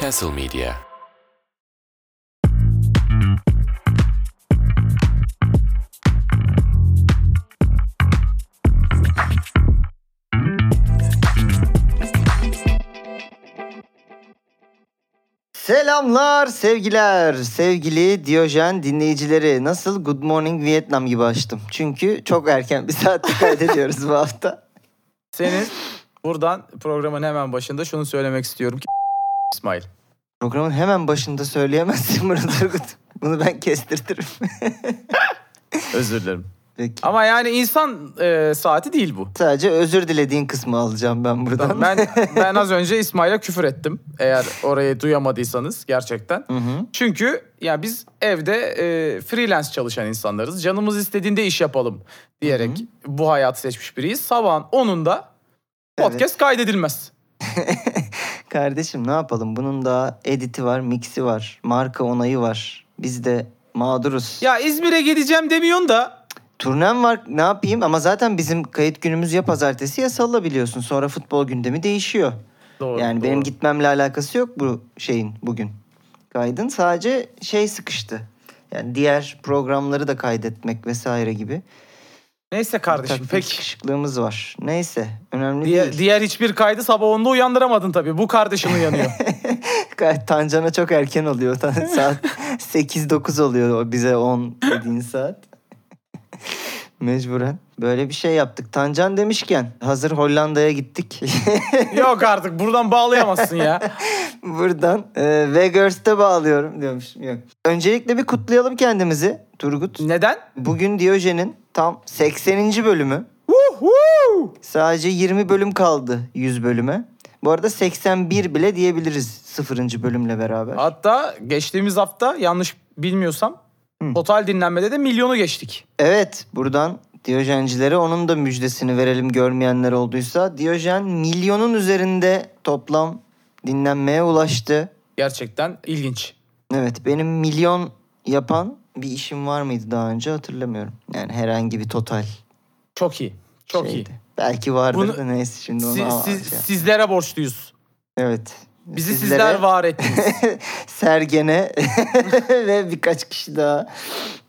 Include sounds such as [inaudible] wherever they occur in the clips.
Castle Media. Selamlar, sevgiler, sevgili Diyojen dinleyicileri. Nasıl Good Morning Vietnam gibi açtım. Çünkü çok erken bir saatte kaydediyoruz bu hafta. Senin buradan programın hemen başında şunu söylemek istiyorum ki İsmail. Programın hemen başında söyleyemezsin bunu Turgut. Bunu ben kestirtirim. [laughs] Özür dilerim. Peki. Ama yani insan e, saati değil bu. Sadece özür dilediğin kısmı alacağım ben buradan. Ben [laughs] ben az önce İsmail'e küfür ettim. Eğer orayı duyamadıysanız gerçekten. Hı hı. Çünkü ya biz evde e, freelance çalışan insanlarız. Canımız istediğinde iş yapalım diyerek bu hayatı seçmiş biriyiz. Sabahın 10'unda podcast kaydedilmez. [laughs] Kardeşim ne yapalım? Bunun da editi var, mixi var, marka onayı var. Biz de mağduruz. Ya İzmir'e gideceğim demiyorsun da Turnem var ne yapayım ama zaten bizim kayıt günümüz ya pazartesi ya salı biliyorsun. Sonra futbol gündemi değişiyor. Doğru, yani benim doğru. gitmemle alakası yok bu şeyin bugün. Kaydın sadece şey sıkıştı. Yani diğer programları da kaydetmek vesaire gibi. Neyse kardeşim peki. sıkışıklığımız var. Neyse önemli Diğer, değil. diğer hiçbir kaydı sabah 10'da uyandıramadın tabii. Bu kardeşin uyanıyor. [laughs] Tancan'a çok erken oluyor. [laughs] saat 8-9 oluyor bize 10 dediğin saat. [laughs] Mecburen. Böyle bir şey yaptık. Tancan demişken hazır Hollanda'ya gittik. Yok artık buradan bağlayamazsın ya. Buradan e, Vegers'te bağlıyorum diyormuş. Yok. Öncelikle bir kutlayalım kendimizi Turgut. Neden? Bugün Diyojen'in tam 80. bölümü. Woohoo! Sadece 20 bölüm kaldı 100 bölüme. Bu arada 81 bile diyebiliriz 0. bölümle beraber. Hatta geçtiğimiz hafta yanlış bilmiyorsam Hı. total dinlenmede de milyonu geçtik. Evet buradan Diyojencilere onun da müjdesini verelim görmeyenler olduysa. Diyojen milyonun üzerinde toplam dinlenmeye ulaştı. Gerçekten ilginç. Evet benim milyon yapan bir işim var mıydı daha önce hatırlamıyorum. Yani herhangi bir total Çok iyi. Çok iyi. şeydi. Belki vardır Bunu- da neyse şimdi onu Siz- siz- şey- sizlere borçluyuz. Evet. Bizi Sizlere- sizler var ettiniz. [laughs] Sergen'e [laughs] ve birkaç kişi daha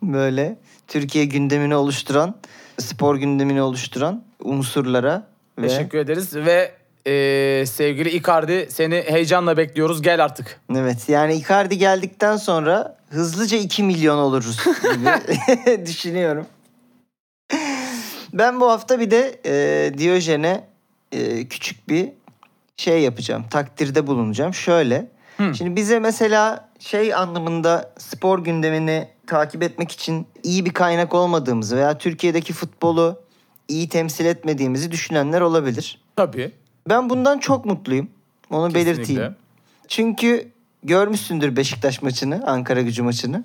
böyle Türkiye gündemini oluşturan, spor gündemini oluşturan unsurlara ve Teşekkür ederiz ve e, sevgili Icardi seni heyecanla bekliyoruz. Gel artık. evet yani Icardi geldikten sonra hızlıca 2 milyon oluruz gibi [laughs] düşünüyorum. Ben bu hafta bir de e, Diyojen'e e, küçük bir şey yapacağım. Takdirde bulunacağım. Şöyle. Hı. Şimdi bize mesela şey anlamında spor gündemini takip etmek için iyi bir kaynak olmadığımızı veya Türkiye'deki futbolu iyi temsil etmediğimizi düşünenler olabilir. Tabii. Ben bundan çok mutluyum. Onu Kesinlikle. belirteyim. Çünkü görmüşsündür Beşiktaş maçını, Ankara gücü maçını.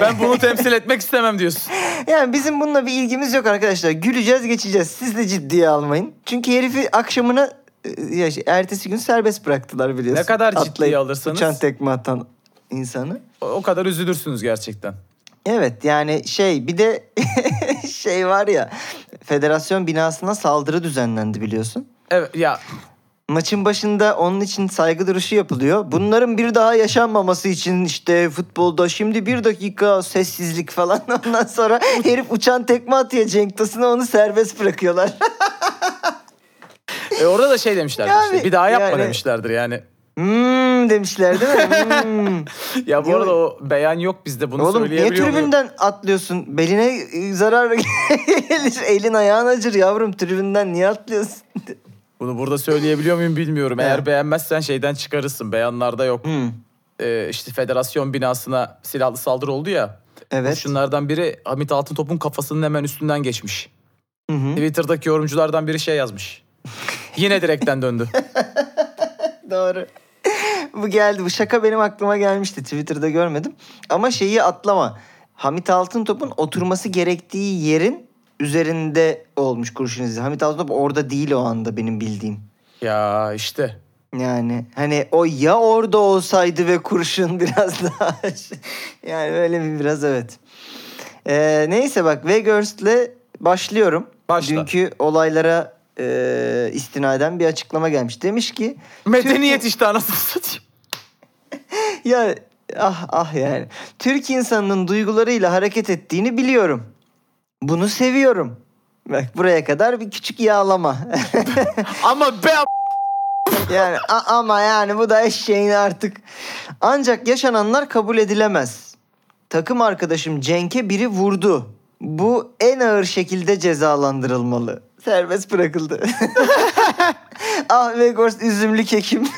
Ben bunu temsil etmek istemem diyorsun. [laughs] Yani bizim bununla bir ilgimiz yok arkadaşlar. Güleceğiz geçeceğiz. Siz de ciddiye almayın. Çünkü herifi akşamına e, ya şey, ertesi gün serbest bıraktılar biliyorsun. Ne kadar ciddiye Atlayıp alırsanız- Uçan tekme atan insanı. O- O kadar üzülürsünüz gerçekten. Evet yani şey bir de [laughs] şey var ya federasyon binasına saldırı düzenlendi biliyorsun. Evet ya Maçın başında onun için saygı duruşu yapılıyor. Bunların bir daha yaşanmaması için işte futbolda şimdi bir dakika sessizlik falan. [laughs] Ondan sonra herif uçan tekme atıyor Cenk Tosun'a onu serbest bırakıyorlar. e, orada da şey demişlerdir Yani- işte. Bir daha yapma yani- demişlerdir yani. Hmm demişler değil mi? [laughs] Hmm. Ya bu arada o beyan yok bizde bunu Oğlum niye söyleyebiliyor muyum? tribünden atlıyorsun? Beline e, zarar [laughs] gelir. Elin ayağın acır yavrum. Tribünden niye atlıyorsun? Bunu burada söyleyebiliyor muyum bilmiyorum. Eğer beğenmezsen şeyden çıkarırsın. Beyanlarda yok. Hmm. Ee, işte federasyon binasına silahlı saldırı oldu ya. Evet. Şunlardan biri Hamit Altıntop'un kafasının hemen üstünden geçmiş. Hı hı. Twitter'daki yorumculardan biri şey yazmış. Yine direkten döndü. [laughs] Doğru. bu geldi. Bu şaka benim aklıma gelmişti. Twitter'da görmedim. Ama şeyi atlama. Hamit Altıntop'un oturması gerektiği yerin üzerinde olmuş kurşun izi. Hamit Altıntop orada değil o anda benim bildiğim. ya işte. Yani hani o ya orada olsaydı ve kurşun [laughs] biraz daha yani böyle bir biraz evet. Ee, neyse bak Weghorst'le başlıyorum. Başla. Dünkü olaylara e, istinaden bir açıklama gelmiş. Demiş ki Medeniyet işte anasını satayım. ya ah ah yani. Türk insanının duygularıyla hareket ettiğini biliyorum. Bunu seviyorum. Bak buraya kadar bir küçük yağlama. [laughs] Ama be yani ama yani bu da eşeğin artık. Ancak yaşananlar kabul edilemez. Takım arkadaşım Cenk'e biri vurdu. Bu en ağır şekilde cezalandırılmalı. Serbest bırakıldı. [laughs] ah Vegors üzümlü kekim.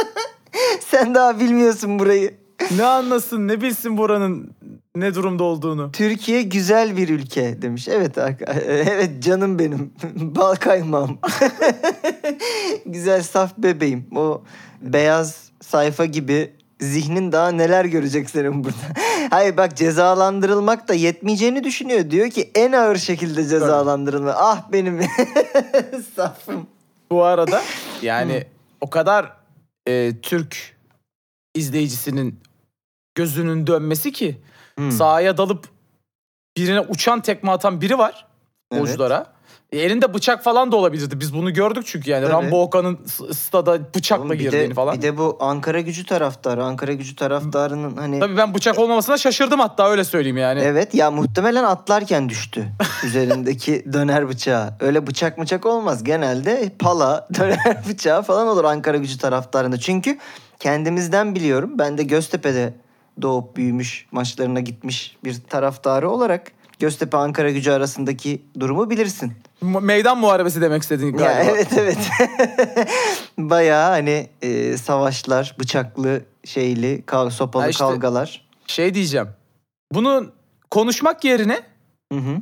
[laughs] Sen daha bilmiyorsun burayı. ne anlasın ne bilsin buranın ne durumda olduğunu. Türkiye güzel bir ülke demiş. Evet [laughs] evet canım benim. [laughs] Bal kaymağım. [laughs] güzel saf bebeğim. O beyaz sayfa gibi zihnin daha neler görecek senin burada. Hayır bak cezalandırılmak da yetmeyeceğini düşünüyor. Diyor ki en ağır şekilde cezalandırılma. Ah benim safım. Bu arada yani o kadar e, Türk izleyicisinin gözünün dönmesi ki Hmm. sahaya dalıp birine uçan tekme atan biri var Evet. futbolculara. E, elinde bıçak falan da olabilirdi. Biz bunu gördük çünkü yani Tabii. Rambo Okan'ın stada bıçakla Oğlum girdiğini de, falan. bir de bu Ankara gücü taraftarı. Ankara gücü taraftarının hani... Tabii ben bıçak olmamasına şaşırdım hatta öyle söyleyeyim yani. Evet ya muhtemelen atlarken düştü üzerindeki [laughs] döner bıçağı. Öyle bıçak bıçak olmaz. Genelde pala, [laughs] döner bıçağı falan olur Ankara gücü taraftarında. Çünkü kendimizden biliyorum. Ben de Göztepe'de doğup büyümüş, maçlarına gitmiş bir taraftarı olarak Göztepe Ankara gücü arasındaki durumu bilirsin. Meydan muharebesi demek istediğin Ya galiba. evet evet. [laughs] Bayağı hani e, savaşlar, bıçaklı, şeyli, kav- sopalı Ha işte- kavgalar. Şey diyeceğim. Bunu konuşmak yerine Hı hı.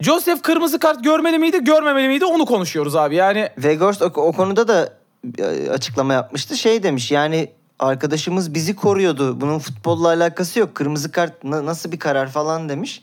Joseph kırmızı kart görmeli miydi, görmemeli miydi onu konuşuyoruz abi. Yani Weghorst o, o konuda da e, açıklama yapmıştı. Şey demiş yani arkadaşımız bizi koruyordu. Bunun futbolla alakası yok. Kırmızı kart na- nasıl bir karar falan demiş.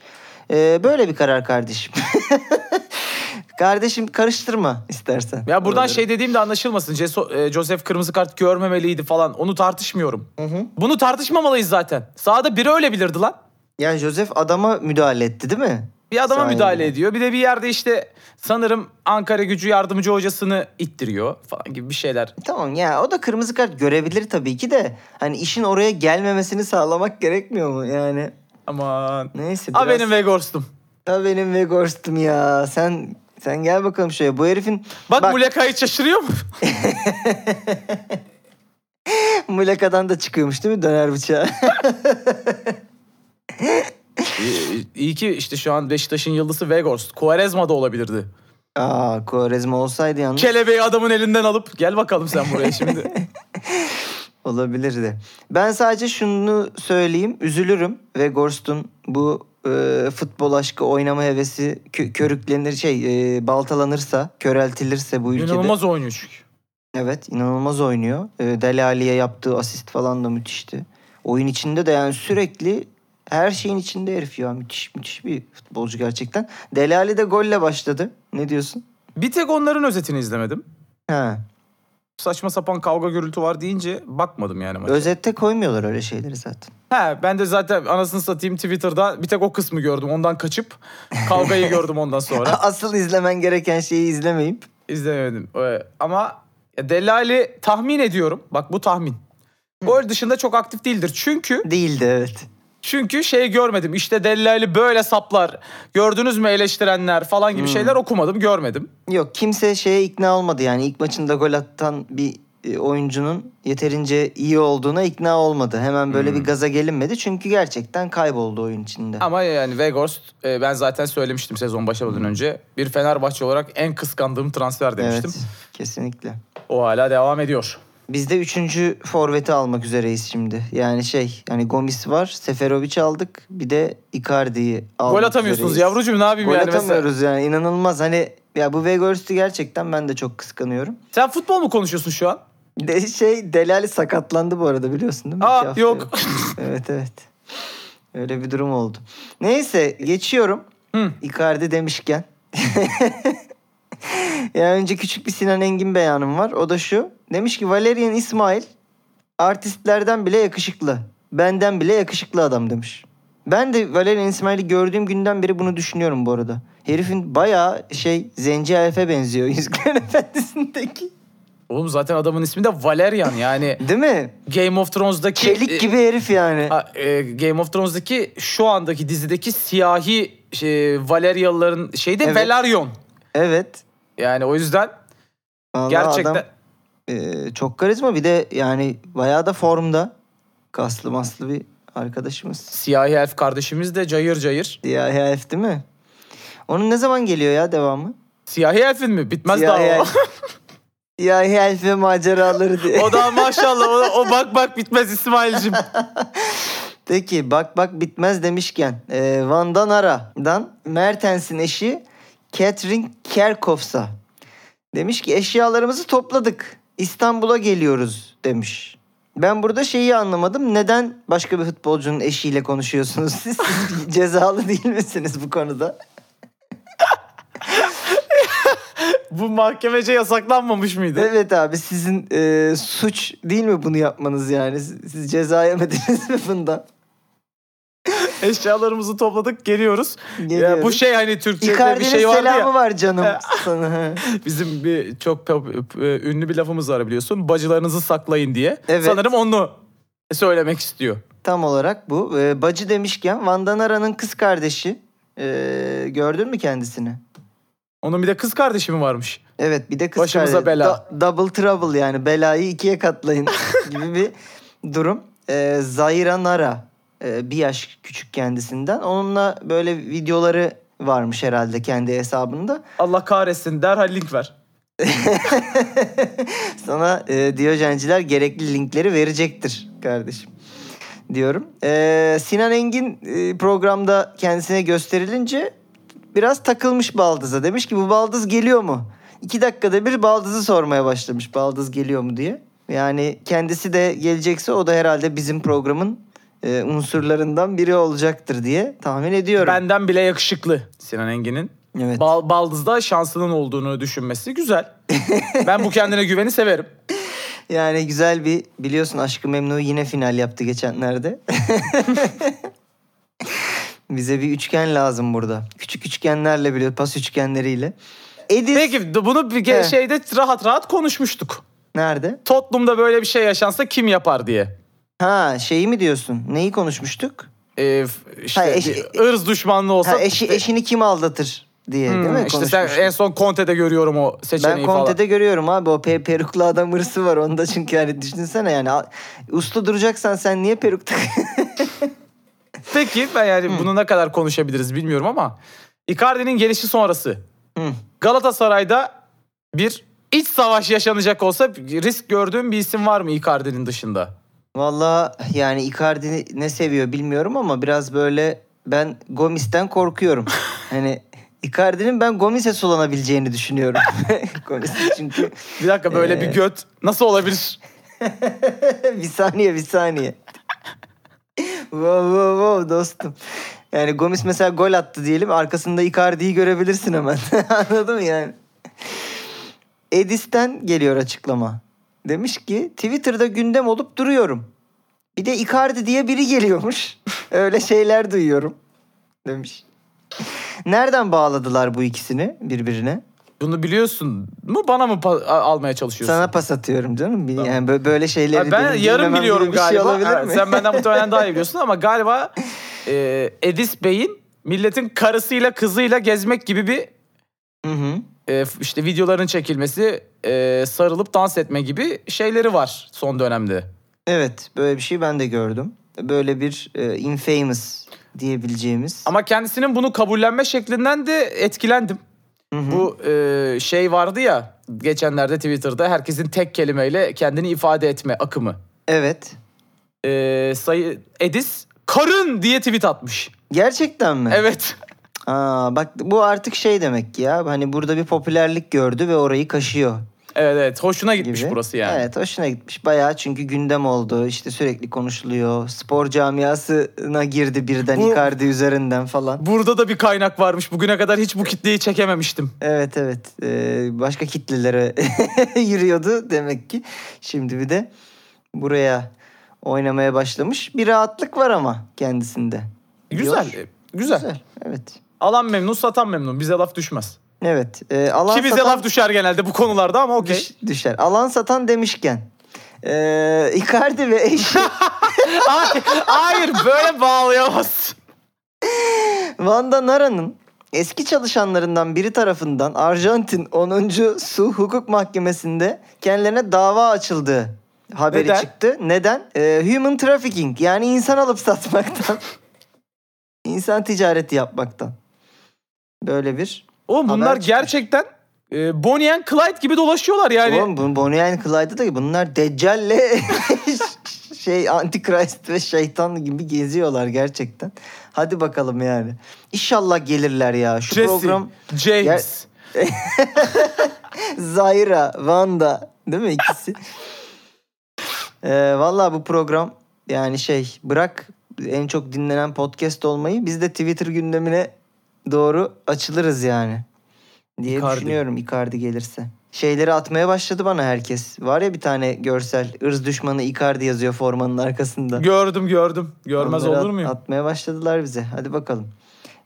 E, böyle bir karar kardeşim. [laughs] kardeşim karıştırma istersen. ya buradan Oraları. şey dediğim de anlaşılmasın. Ceso- e, Joseph kırmızı kart görmemeliydi falan. Onu tartışmıyorum. Hı hı. Bunu tartışmamalıyız zaten. Sahada biri öyle bilirdi lan. Ya Joseph adama müdahale etti değil mi? Bir adama Sahiden. müdahale ediyor. Bir de bir yerde işte sanırım Ankara gücü yardımcı hocasını ittiriyor falan gibi bir şeyler. Tamam ya o da kırmızı kart görebilir tabii ki de hani işin oraya gelmemesini sağlamak gerekmiyor mu yani? Aman. Neyse biraz... benim Vegors'tum. Ha benim Weghorst'um ya. Sen sen gel bakalım şuraya. Bu herifin Bak, Muleka hiç şaşırıyor mu? [laughs] Muleka'dan da çıkıyormuş değil mi döner bıçağı? [laughs] İyi- İyi ki işte şu an Beşiktaş'ın yıldızı Vegors. Quaresma da olabilirdi. Aa Kovarezma olsaydı yalnız Kelebeği adamın elinden alıp gel bakalım sen buraya şimdi. [laughs] olabilirdi. Ben sadece şunu söyleyeyim. Üzülürüm Weghorst'un bu e, futbol aşkı oynama hevesi kö- körüklenir şey e, baltalanırsa, köreltilirse bu ülkede. İnanılmaz oynuyor çünkü. Evet inanılmaz oynuyor. E, Dele Alli'ye yaptığı asist falan da müthişti. Oyun içinde de yani sürekli her şeyin içinde herif ya. Müthiş müthiş bir futbolcu gerçekten. Dele Alli de golle başladı. Ne diyorsun? Bir tek onların özetini izlemedim. Ha. Saçma sapan kavga gürültü var deyince bakmadım yani maça. Özette koymuyorlar öyle şeyleri zaten. He ben de zaten anasını satayım Twitter'da bir tek o kısmı gördüm. Ondan kaçıp kavgayı gördüm ondan sonra. [laughs] Asıl izlemen gereken şeyi izlemeyip. İzlemedim. Ee, Ama Delali tahmin ediyorum. Bak bu tahmin. Gol dışında çok aktif değildir. Çünkü Değildi evet. Çünkü şey görmedim. İşte Delali böyle saplar. Gördünüz mü eleştirenler falan gibi şeyler okumadım, görmedim. Yok kimse şeye ikna olmadı yani ilk maçında gol atan bir e, oyuncunun yeterince iyi olduğuna ikna olmadı. Hemen böyle bir gaza gelinmedi çünkü gerçekten kayboldu oyun içinde. Ama yani Weghorst e, ben zaten söylemiştim sezon başlamadan önce. Bir Fenerbahçe olarak en kıskandığım transfer demiştim. Evet kesinlikle. O hala devam ediyor. Biz de üçüncü forveti almak üzereyiz şimdi. Yani şey yani Gomis var, Seferovic aldık. Bir de Icardi'yi almak Gol atamıyorsunuz üzereyiz. yavrucuğum ne yapayım Gol yani mesela. atamıyoruz yani inanılmaz. Hani ya bu Weghorst'u gerçekten ben de çok kıskanıyorum. Sen futbol mu konuşuyorsun şu an? De şey Delali sakatlandı bu arada biliyorsun değil mi? Aa, hafta yok. [laughs] evet evet. Öyle bir durum oldu. Neyse geçiyorum. Hı. Icardi demişken. [laughs] ya önce küçük bir Sinan Engin beyanım var. O da şu. Demiş ki Valerian İsmail artistlerden bile yakışıklı. Benden bile yakışıklı adam demiş. Ben de Valerian İsmail'i gördüğüm günden beri bunu düşünüyorum bu arada. Herifin bayağı şey Zenci Elf'e benziyor [laughs] Yüzüklerin Efendisi'ndeki. Oğlum zaten adamın ismi de Valerian yani [laughs] Değil mi? Game of Thrones'daki Çelik gibi herif yani. Ha, e, Game of Thrones'daki şu andaki dizideki siyahi şey, Valeryalıların şeyi de Evet. Velaryon. Evet. Yani o yüzden Vallahi gerçekten adam, e, çok karizma bir de yani bayağı da formda. Kaslı maslı bir arkadaşımız. siyahi elf kardeşimiz de cayır cayır. Siyahi Elf değil mi? Onun ne zaman geliyor ya devamı? Siyahi elfin mi? Bitmez Siyahi daha. Elf. [laughs] Siyahi Elf ve maceraları diye. o da maşallah o, o bak bak bitmez İsmail'cim. [laughs] Peki bak bak bitmez demişken e, Van'dan Ara'dan Mertens'in eşi Catherine Kerkhoffs'a demiş ki eşyalarımızı topladık İstanbul'a geliyoruz demiş. Ben burada şeyi anlamadım. Neden başka bir futbolcunun eşiyle konuşuyorsunuz siz? [laughs] Siz cezalı değil misiniz bu konuda? [laughs] Bu mahkemece yasaklanmamış mıydı? Evet abi sizin e, suç değil mi bunu yapmanız yani? Siz, ceza yemediniz mi bundan? [laughs] Eşyalarımızı topladık geliyoruz. Ya, Geliyoruz. bu şey hani Türkçe'de bir şey vardı selamı ya. var canım [laughs] sana. Bizim bir çok e, ünlü bir lafımız var biliyorsun. Bacılarınızı saklayın diye. Evet. Sanırım onu söylemek istiyor. Tam olarak bu. Ee, bacı demişken Vandan Ara'nın kız kardeşi. Ee, gördün mü kendisini? Onun bir de kız kardeşi mi varmış? Evet bir de kız Başımıza kardeşi. bela. Da- double trouble yani belayı ikiye katlayın [laughs] gibi bir durum. Ee, Zahira Nara ee, bir yaş küçük kendisinden. Onunla böyle videoları varmış herhalde kendi hesabında. Allah kahretsin derhal link ver. [laughs] Sana e, Diyojenciler gerekli linkleri verecektir kardeşim diyorum. Ee, Sinan Engin e, programda kendisine gösterilince biraz takılmış Baldız'a. Demiş ki bu Baldız geliyor mu? İki dakikada bir Baldız'ı sormaya başlamış. Baldız geliyor mu diye. Yani kendisi de gelecekse o da herhalde bizim programın e, unsurlarından biri olacaktır diye tahmin ediyorum. Benden bile yakışıklı Sinan Engin'in. Evet. Bal, Baldız'da şansının olduğunu düşünmesi güzel. [laughs] ben bu kendine güveni severim. Yani güzel bir biliyorsun Aşkı Memnu yine final yaptı geçenlerde. [laughs] Bize bir üçgen lazım burada. Küçük üçgenlerle biliyor pas üçgenleriyle. Edis Peki bunu bir He. şeyde rahat rahat konuşmuştuk. nerede? Tottenham'da böyle bir şey yaşansa kim yapar diye. Ha şeyi mi diyorsun? Neyi konuşmuştuk? Ee, işte Ha, eş- ırz düşmanlığı olsa. Ha, eşi, işte- eşini kim aldatır diye Hmm, değil mi? İşte sen en son Conte'de görüyorum o seçeneği Ben falan. Conte'de görüyorum abi o pe- peruklu adam hırsı var onda çünkü yani düşünsene yani usta duracaksan sen niye peruk tak? [laughs] Peki ben yani bunu ne kadar konuşabiliriz bilmiyorum ama Icardi'nin gelişi sonrası Hı. Galatasaray'da bir iç savaş yaşanacak olsa risk gördüğün bir isim var mı Icardi'nin dışında? Valla yani Icardi ne seviyor bilmiyorum ama biraz böyle ben Gomis'ten korkuyorum. [laughs] hani Icardi'nin ben Gomis'e sulanabileceğini düşünüyorum. [laughs] Gomis çünkü Bir dakika böyle Ee. bir göt nasıl olabilir? [laughs] bir saniye bir saniye. wow, wow, wow dostum. Yani Gomis mesela gol attı diyelim arkasında Icardi'yi görebilirsin hemen. Anladın mı yani? Edis'ten geliyor açıklama. Demiş ki Twitter'da gündem olup duruyorum. Bir de Icardi diye biri geliyormuş. [laughs] Öyle şeyler duyuyorum. Demiş. Nereden bağladılar bu ikisini birbirine? Bunu biliyorsun mu bana mı almaya çalışıyorsun? Sana pas atıyorum canım. Tamam. Yani bö- böyle şeyleri Ha, ben yarım biliyorum şey galiba. olabilir Ha? Sen benden muhtemelen daha iyi biliyorsun ama galiba [laughs] e, Edis Bey'in milletin karısıyla kızıyla gezmek gibi bir Hı hı. E, işte videoların çekilmesi, e, sarılıp dans etme gibi şeyleri var son dönemde. Evet böyle bir şey ben de gördüm. Böyle bir e, infamous diyebileceğimiz. Ama kendisinin bunu kabullenme şeklinden de etkilendim. Hı hı. Bu e, şey vardı ya geçenlerde Twitter'da herkesin tek kelimeyle kendini ifade etme akımı. Evet. E, sayı Edis karın diye tweet atmış. Gerçekten mi? Evet. Aa, bak bu artık şey demek ki ya. Hani burada bir popülerlik gördü ve orayı kaşıyor Evet evet hoşuna gitmiş gibi. burası yani. Evet hoşuna gitmiş. Bayağı çünkü gündem oldu. İşte sürekli konuşuluyor. Spor camiasına girdi birden Bu- Icardi üzerinden falan. Burada da bir kaynak varmış. Bugüne kadar hiç bu kitleyi çekememiştim. Evet evet. Ee, başka kitlelere [laughs] yürüyordu demek ki. Şimdi bir de buraya oynamaya başlamış. Bir rahatlık var ama kendisinde. Güzel. Diyor. Güzel. Güzel. Evet. Alan memnun, satan memnun. Bize laf düşmez. Evet. e, alan Ki bize satan laf düşer genelde bu konularda ama okey. düş- düşer. Alan satan demişken. E, Icardi ve eşi [laughs] hayır, hayır böyle bağlayamazsın. Vanda Nara'nın eski çalışanlarından biri tarafından Arjantin 10. Su Hukuk Mahkemesi'nde kendilerine dava açıldığı haberi Neden? çıktı. Neden? Ee, human trafficking yani insan alıp satmaktan. [laughs] insan ticareti yapmaktan. Böyle bir. Haber bunlar çıkmış. gerçekten e, Bonnie and Clyde gibi dolaşıyorlar yani. Oğlum bu Bonnie and Clyde'da da bunlar Deccal'le [laughs] şey Antikrist ve şeytan gibi geziyorlar gerçekten. Hadi bakalım yani. İnşallah gelirler ya. Şu Jesse, program James. [laughs] Zaira, Wanda değil mi ikisi? ee, Valla bu program yani şey bırak en çok dinlenen podcast olmayı biz de Twitter gündemine doğru açılırız yani. Diye Icardi. düşünüyorum Icardi gelirse. Şeyleri atmaya başladı bana herkes. Var ya bir tane görsel ırz düşmanı Icardi yazıyor formanın arkasında. Gördüm gördüm. Görmez Onları olur at- muyum? Atmaya başladılar bize. Hadi bakalım.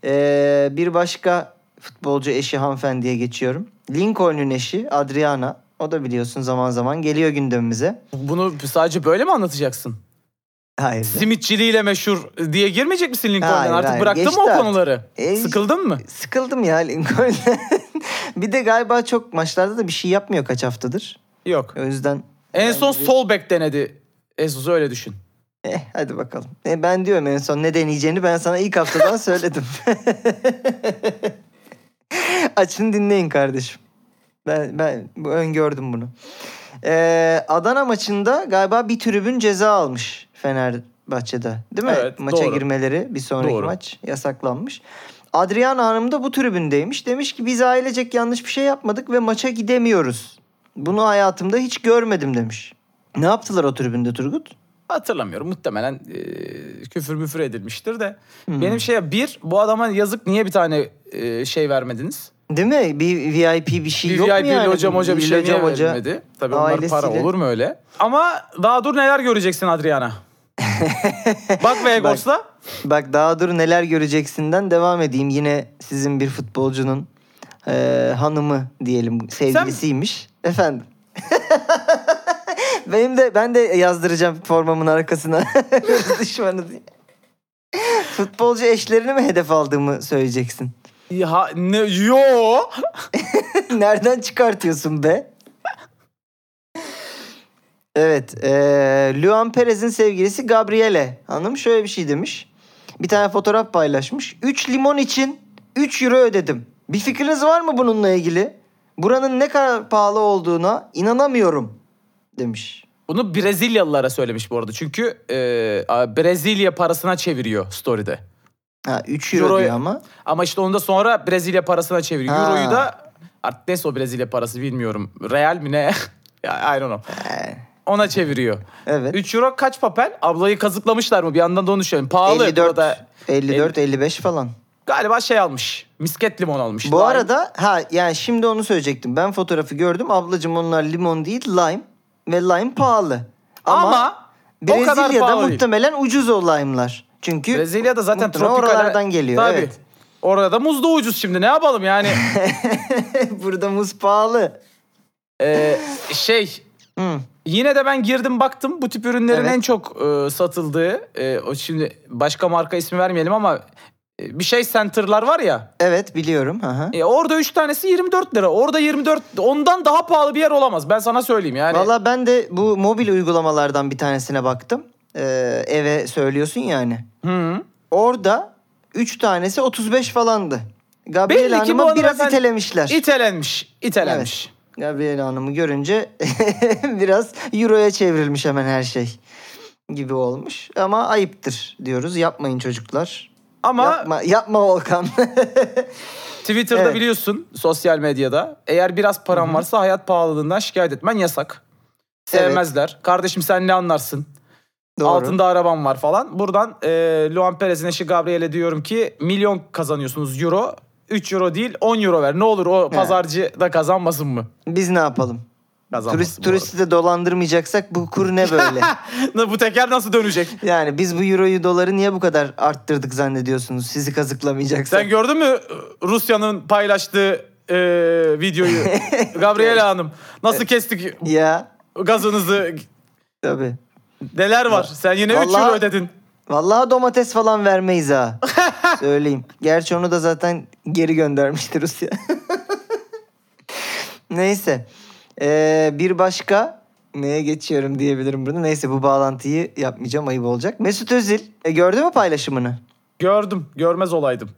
Ee, bir başka futbolcu eşi hanımefendiye geçiyorum. Lincoln'un eşi Adriana. O da biliyorsun zaman zaman geliyor gündemimize. Bunu sadece böyle mi anlatacaksın? Hayır. Simitçiliğiyle meşhur diye girmeyecek misin Lincoln'den? Hayır, Artık hayır. bıraktın Geçti mı o artık. konuları? E, Sıkıldın mı? Sıkıldım ya Lincoln'den. [laughs] bir de galiba çok maçlarda da bir şey yapmıyor kaç haftadır. Yok. O yüzden En son bence- sol bek denedi. Esus öyle düşün. eh, hadi bakalım. E, ben diyorum en son ne deneyeceğini ben sana ilk haftadan [laughs] söyledim. [laughs] Açın dinleyin kardeşim. Ben, ben bu- öngördüm bunu. Ee, Adana maçında galiba bir tribün ceza almış Fenerbahçe'de. Değil mi? Evet, Maça doğru. girmeleri bir sonraki Doğru. maç yasaklanmış. Adriana Hanım da bu tribündeymiş. Demiş ki biz ailecek yanlış bir şey yapmadık ve maça gidemiyoruz. Bunu hayatımda hiç görmedim demiş. Ne yaptılar o tribünde Turgut? Hatırlamıyorum. Muhtemelen e, küfür müfür edilmiştir de. Benim şey bir bu adama yazık niye bir tane e, şey vermediniz? Değil mi? Bir VIP bir şey Bir yok mu VIP'li yani? hocam hoca bir şey niye hoca verilmedi? Tabii onlar para olur mu öyle? Ama daha dur neler göreceksin Adriana. [laughs] Bak Vegas'la. Bak daha dur neler göreceksinden devam edeyim. Yine sizin bir futbolcunun e, hanımı diyelim sevgilisiymiş. Efendim. [laughs] Benim de ben de yazdıracağım formamın arkasına [laughs] düşmanı diye. Futbolcu eşlerini mi hedef aldığımı söyleyeceksin. Ya ne yo. Nereden çıkartıyorsun be? Evet. E, Luan Perez'in sevgilisi Gabriele Hanım şöyle bir şey demiş. Bir tane fotoğraf paylaşmış. 3 limon için 3 euro ödedim. Bir fikriniz var mı bununla ilgili? Buranın ne kadar pahalı olduğuna inanamıyorum demiş. Bunu Brezilyalılara söylemiş bu arada. Çünkü e, Brezilya parasına çeviriyor story'de. Ha 3 euro Euro- diyor ama. Ama işte onu da sonra Brezilya parasına çeviriyor. Ha. Euro'yu da artık neyse o Brezilya parası bilmiyorum. Real mi ne? [laughs] I don't know. Ona çeviriyor. Evet. 3 euro kaç papel? Ablayı kazıklamışlar mı? Bir yandan da onu düşünüyorum. Pahalı. 54 burada. 54 55 falan. Galiba şey almış. Misket limon almış. Bu Lime. arada ha yani şimdi onu söyleyecektim. Ben fotoğrafı gördüm. Ablacığım onlar limon değil lime ve lime pahalı. ama, Ama, o kadar Brezilya'da pahalı değil. muhtemelen ucuz o lime'lar. Çünkü Brezilya'da zaten muhtemelen tropikal oralardan geliyor. Tabii. Evet. Orada muz da ucuz şimdi. Ne yapalım yani? [laughs] Burada muz pahalı. Ee, şey Hı. Yine de ben girdim baktım bu tip ürünlerin Evet. en çok e, satıldığı e, o şimdi başka marka ismi vermeyelim ama e, bir şey center'lar var ya Evet biliyorum. E, orada 3 tanesi 24 lira orada 24 ondan daha pahalı bir yer olamaz ben sana söyleyeyim yani. Valla ben de bu mobil uygulamalardan bir tanesine baktım. Ee, eve söylüyorsun yani. Hı. Orada 3 tanesi 35 falandı. Gabriel Belli Hanım'a biraz hanımefendi- itelemişler. İtelenmiş itelenmiş. Gabriel Hanım'ı görünce [laughs] biraz euroya çevrilmiş hemen her şey gibi olmuş. Ama ayıptır diyoruz. Yapmayın çocuklar. Ama Yapma, yapma Volkan. [laughs] Twitter'da Evet. biliyorsun sosyal medyada eğer biraz paran varsa hayat pahalılığından şikayet etmen yasak. Sevmezler. Kardeşim sen ne anlarsın? Doğru. Altında arabam var falan. Buradan e, Luan Perez'in eşi Gabriel'e diyorum ki milyon kazanıyorsunuz euro. 3 euro değil 10 euro ver. Ne olur o pazarcı da kazanmasın mı? Biz ne yapalım? [laughs] Turist, turisti de dolandırmayacaksak bu kur ne böyle? [laughs] bu teker nasıl dönecek? [laughs] yani biz bu euroyu doları niye bu kadar arttırdık zannediyorsunuz? Sizi kazıklamayacaksak. Sen gördün mü Rusya'nın paylaştığı e, videoyu? Gabriela Hanım nasıl kestik Ya gazınızı? tabii. Neler var? Sen yine 3 Vallahi- euro ödedin. Vallahi domates falan vermeyiz ha. [laughs] Söyleyeyim. Gerçi onu da zaten geri göndermiştir Rusya. [laughs] Neyse. Ee, bir başka neye geçiyorum diyebilirim burada. Neyse bu bağlantıyı yapmayacağım ayıp olacak. Mesut Özil e, gördü mü paylaşımını? Gördüm. Görmez olaydım.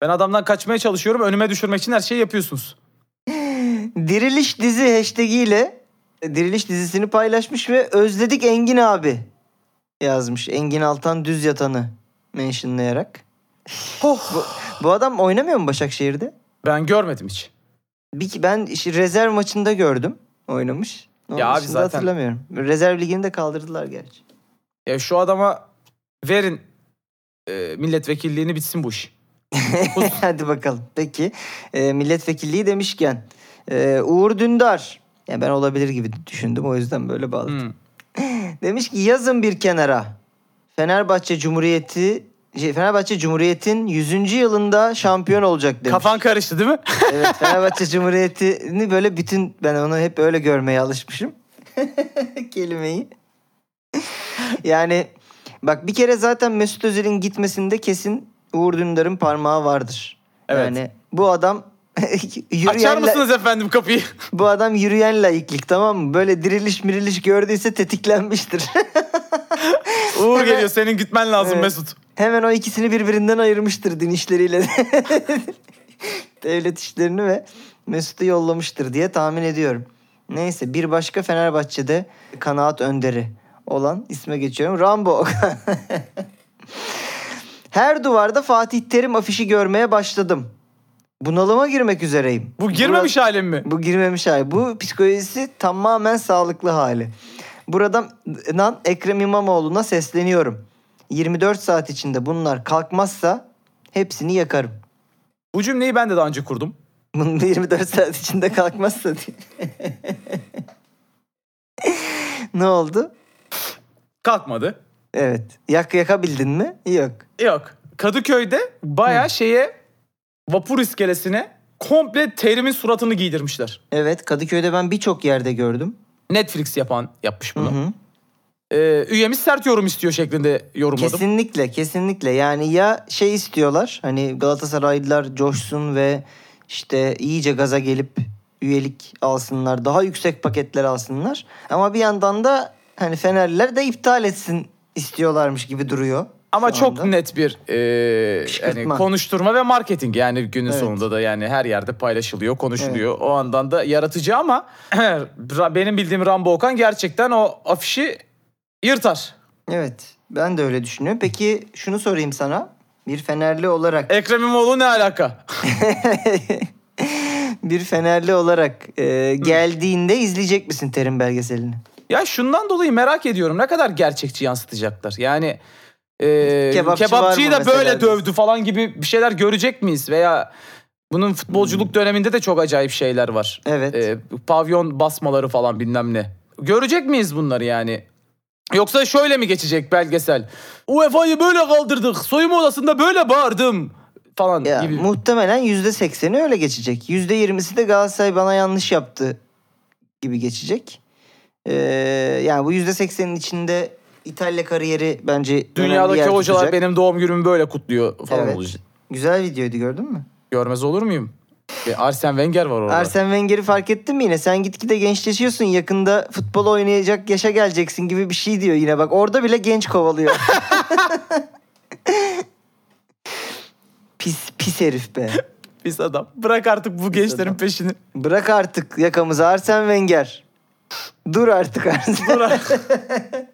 Ben adamdan kaçmaya çalışıyorum. Önüme düşürmek için her şeyi yapıyorsunuz. [laughs] Diriliş dizi hashtag'iyle e, Diriliş dizisini paylaşmış ve özledik Engin abi yazmış. Engin Altan Düz Yatan'ı mentionlayarak. Oh. Bu adam oynamıyor mu Başakşehir'de? Ben görmedim hiç. Bir, ben işte rezerv maçında gördüm oynamış. Onun Ya abi zaten- hatırlamıyorum. Rezerv ligini de kaldırdılar gerçi. Ya şu adama verin e, milletvekilliğini bitsin bu iş. [laughs] Hadi bakalım. Peki e, milletvekilliği demişken e, Uğur Dündar. Ya ben olabilir gibi düşündüm o yüzden böyle bağladım. Hmm. [laughs] Demiş ki yazın bir kenara. Fenerbahçe Cumhuriyeti şey, Fenerbahçe Cumhuriyet'in 100. yılında şampiyon olacak demiş. Kafan karıştı değil mi? [laughs] Evet Fenerbahçe Cumhuriyeti'ni böyle bütün ben onu hep öyle görmeye alışmışım. [laughs] Kelimeyi. yani bak bir kere zaten Mesut Özil'in gitmesinde kesin Uğur Dündar'ın parmağı vardır. Evet. Yani bu adam [laughs] Açar la- mısınız efendim kapıyı? [laughs] bu adam yürüyen laiklik tamam mı? Böyle diriliş miriliş gördüyse tetiklenmiştir. [laughs] Uğur Hemen- geliyor senin gitmen lazım Evet. Mesut. Hemen o ikisini birbirinden ayırmıştır din işleriyle. Devlet işlerini ve Mesut'u yollamıştır diye tahmin ediyorum. Neyse bir başka Fenerbahçe'de kanaat önderi olan isme geçiyorum. Rambo. Her duvarda Fatih Terim afişi görmeye başladım. Bunalıma girmek üzereyim. Bu girmemiş Burada- halim mi? bu girmemiş hali. Bu psikolojisi tamamen sağlıklı hali. Buradan Ekrem İmamoğlu'na sesleniyorum. 24 saat içinde bunlar kalkmazsa hepsini yakarım. Bu cümleyi ben de daha önce kurdum. Bunun 24 saat içinde kalkmazsa diye. [laughs] ne oldu? Kalkmadı. Evet. Yak yakabildin mi? Yok. Yok. Kadıköy'de baya şeye vapur iskelesine komple terimin suratını giydirmişler. Evet Kadıköy'de ben birçok yerde gördüm. Netflix yapan yapmış Hı bunu. hı. Ee, üyemiz sert yorum istiyor şeklinde yorumladım. Kesinlikle kesinlikle yani ya şey istiyorlar hani Galatasaraylılar coşsun ve işte iyice gaza gelip üyelik alsınlar daha yüksek paketler alsınlar ama bir yandan da hani Fenerliler de iptal etsin istiyorlarmış gibi duruyor. Ama şu çok anda. net bir e, Kışkırtma. yani konuşturma ve marketing yani günün Evet. sonunda da yani her yerde paylaşılıyor, konuşuluyor. O andan da yaratıcı ama [clears throat] benim bildiğim Rambo Okan gerçekten o afişi yırtar. Evet ben de öyle düşünüyorum. Peki şunu sorayım sana bir Fenerli olarak Ekrem İmamoğlu ne alaka? [laughs] bir Fenerli olarak e, geldiğinde izleyecek misin Terim belgeselini? Ya şundan dolayı merak ediyorum ne kadar gerçekçi yansıtacaklar. Yani e, Kebapçı kebapçıyı da böyle mesela? dövdü falan gibi bir şeyler görecek miyiz? Veya bunun futbolculuk döneminde de çok acayip şeyler var. Hmm. Evet. E, pavyon basmaları falan bilmem ne. Görecek miyiz bunları yani? Yoksa şöyle mi geçecek belgesel? UEFA'yı böyle kaldırdık. Soyunma odasında böyle bağırdım falan Ya, gibi. muhtemelen yüzde sekseni öyle geçecek. Yüzde yirmisi de Galatasaray bana yanlış yaptı gibi geçecek. Ee, yani bu yüzde seksenin içinde İtalya kariyeri bence Dünyadaki hocalar tutacak. benim doğum günümü böyle kutluyor falan Evet. olacak. Güzel videoydu gördün mü? Görmez olur muyum? E, Arsene Wenger var orada. Arsene Wenger'i fark ettin mi yine? Sen gitgide gençleşiyorsun. Yakında futbol oynayacak yaşa geleceksin gibi bir şey diyor yine. Bak orada bile genç kovalıyor. [laughs] pis pis herif be. Pis adam. Bırak artık bu gençlerin adam. peşini. Bırak artık yakamızı Arsene Wenger. Dur artık Arsene. Bırak. [laughs]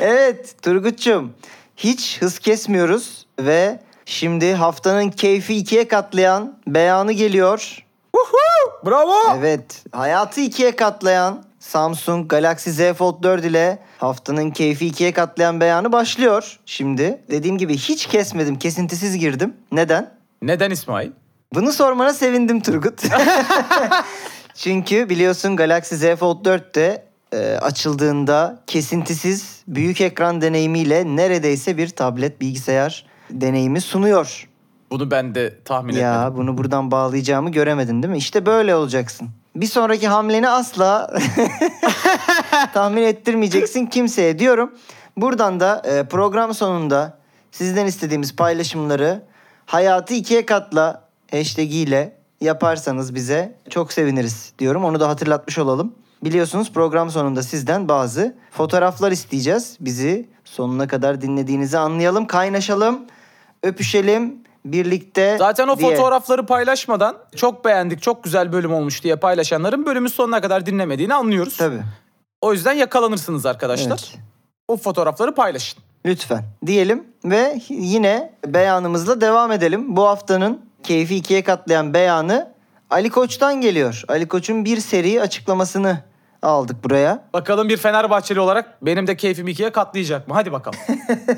Evet Turgut'cum hiç hız kesmiyoruz ve şimdi haftanın keyfi ikiye katlayan beyanı geliyor. Bravo. Evet hayatı ikiye katlayan Samsung Galaxy Z Fold 4 ile haftanın keyfi ikiye katlayan beyanı başlıyor. Şimdi dediğim gibi hiç kesmedim kesintisiz girdim. Neden? Neden İsmail? Bunu sormana sevindim Turgut. [laughs] [laughs] Çünkü biliyorsun Galaxy Z Fold 4 de e, açıldığında kesintisiz büyük ekran deneyimiyle neredeyse bir tablet bilgisayar deneyimi sunuyor. Bunu ben de tahmin ya etmedim. bunu buradan bağlayacağımı göremedin değil mi? İşte böyle olacaksın. Bir sonraki hamleni asla [laughs] tahmin ettirmeyeceksin kimseye diyorum. Buradan da e, program sonunda sizden istediğimiz paylaşımları hayatı ikiye katla hashtag ile yaparsanız bize çok seviniriz diyorum. Onu da hatırlatmış olalım. Biliyorsunuz program sonunda sizden bazı fotoğraflar isteyeceğiz. Bizi sonuna kadar dinlediğinizi anlayalım, kaynaşalım, öpüşelim birlikte Zaten o diye. fotoğrafları paylaşmadan çok beğendik, çok güzel bölüm olmuş diye paylaşanların bölümün sonuna kadar dinlemediğini anlıyoruz. Tabii. O yüzden yakalanırsınız arkadaşlar. Evet. O fotoğrafları paylaşın. Lütfen diyelim ve yine beyanımızla devam edelim. Bu haftanın keyfi ikiye katlayan beyanı Ali Koç'tan geliyor. Ali Koç'un bir seri açıklamasını aldık buraya. Bakalım bir Fenerbahçeli olarak benim de keyfimi ikiye katlayacak mı? Hadi bakalım.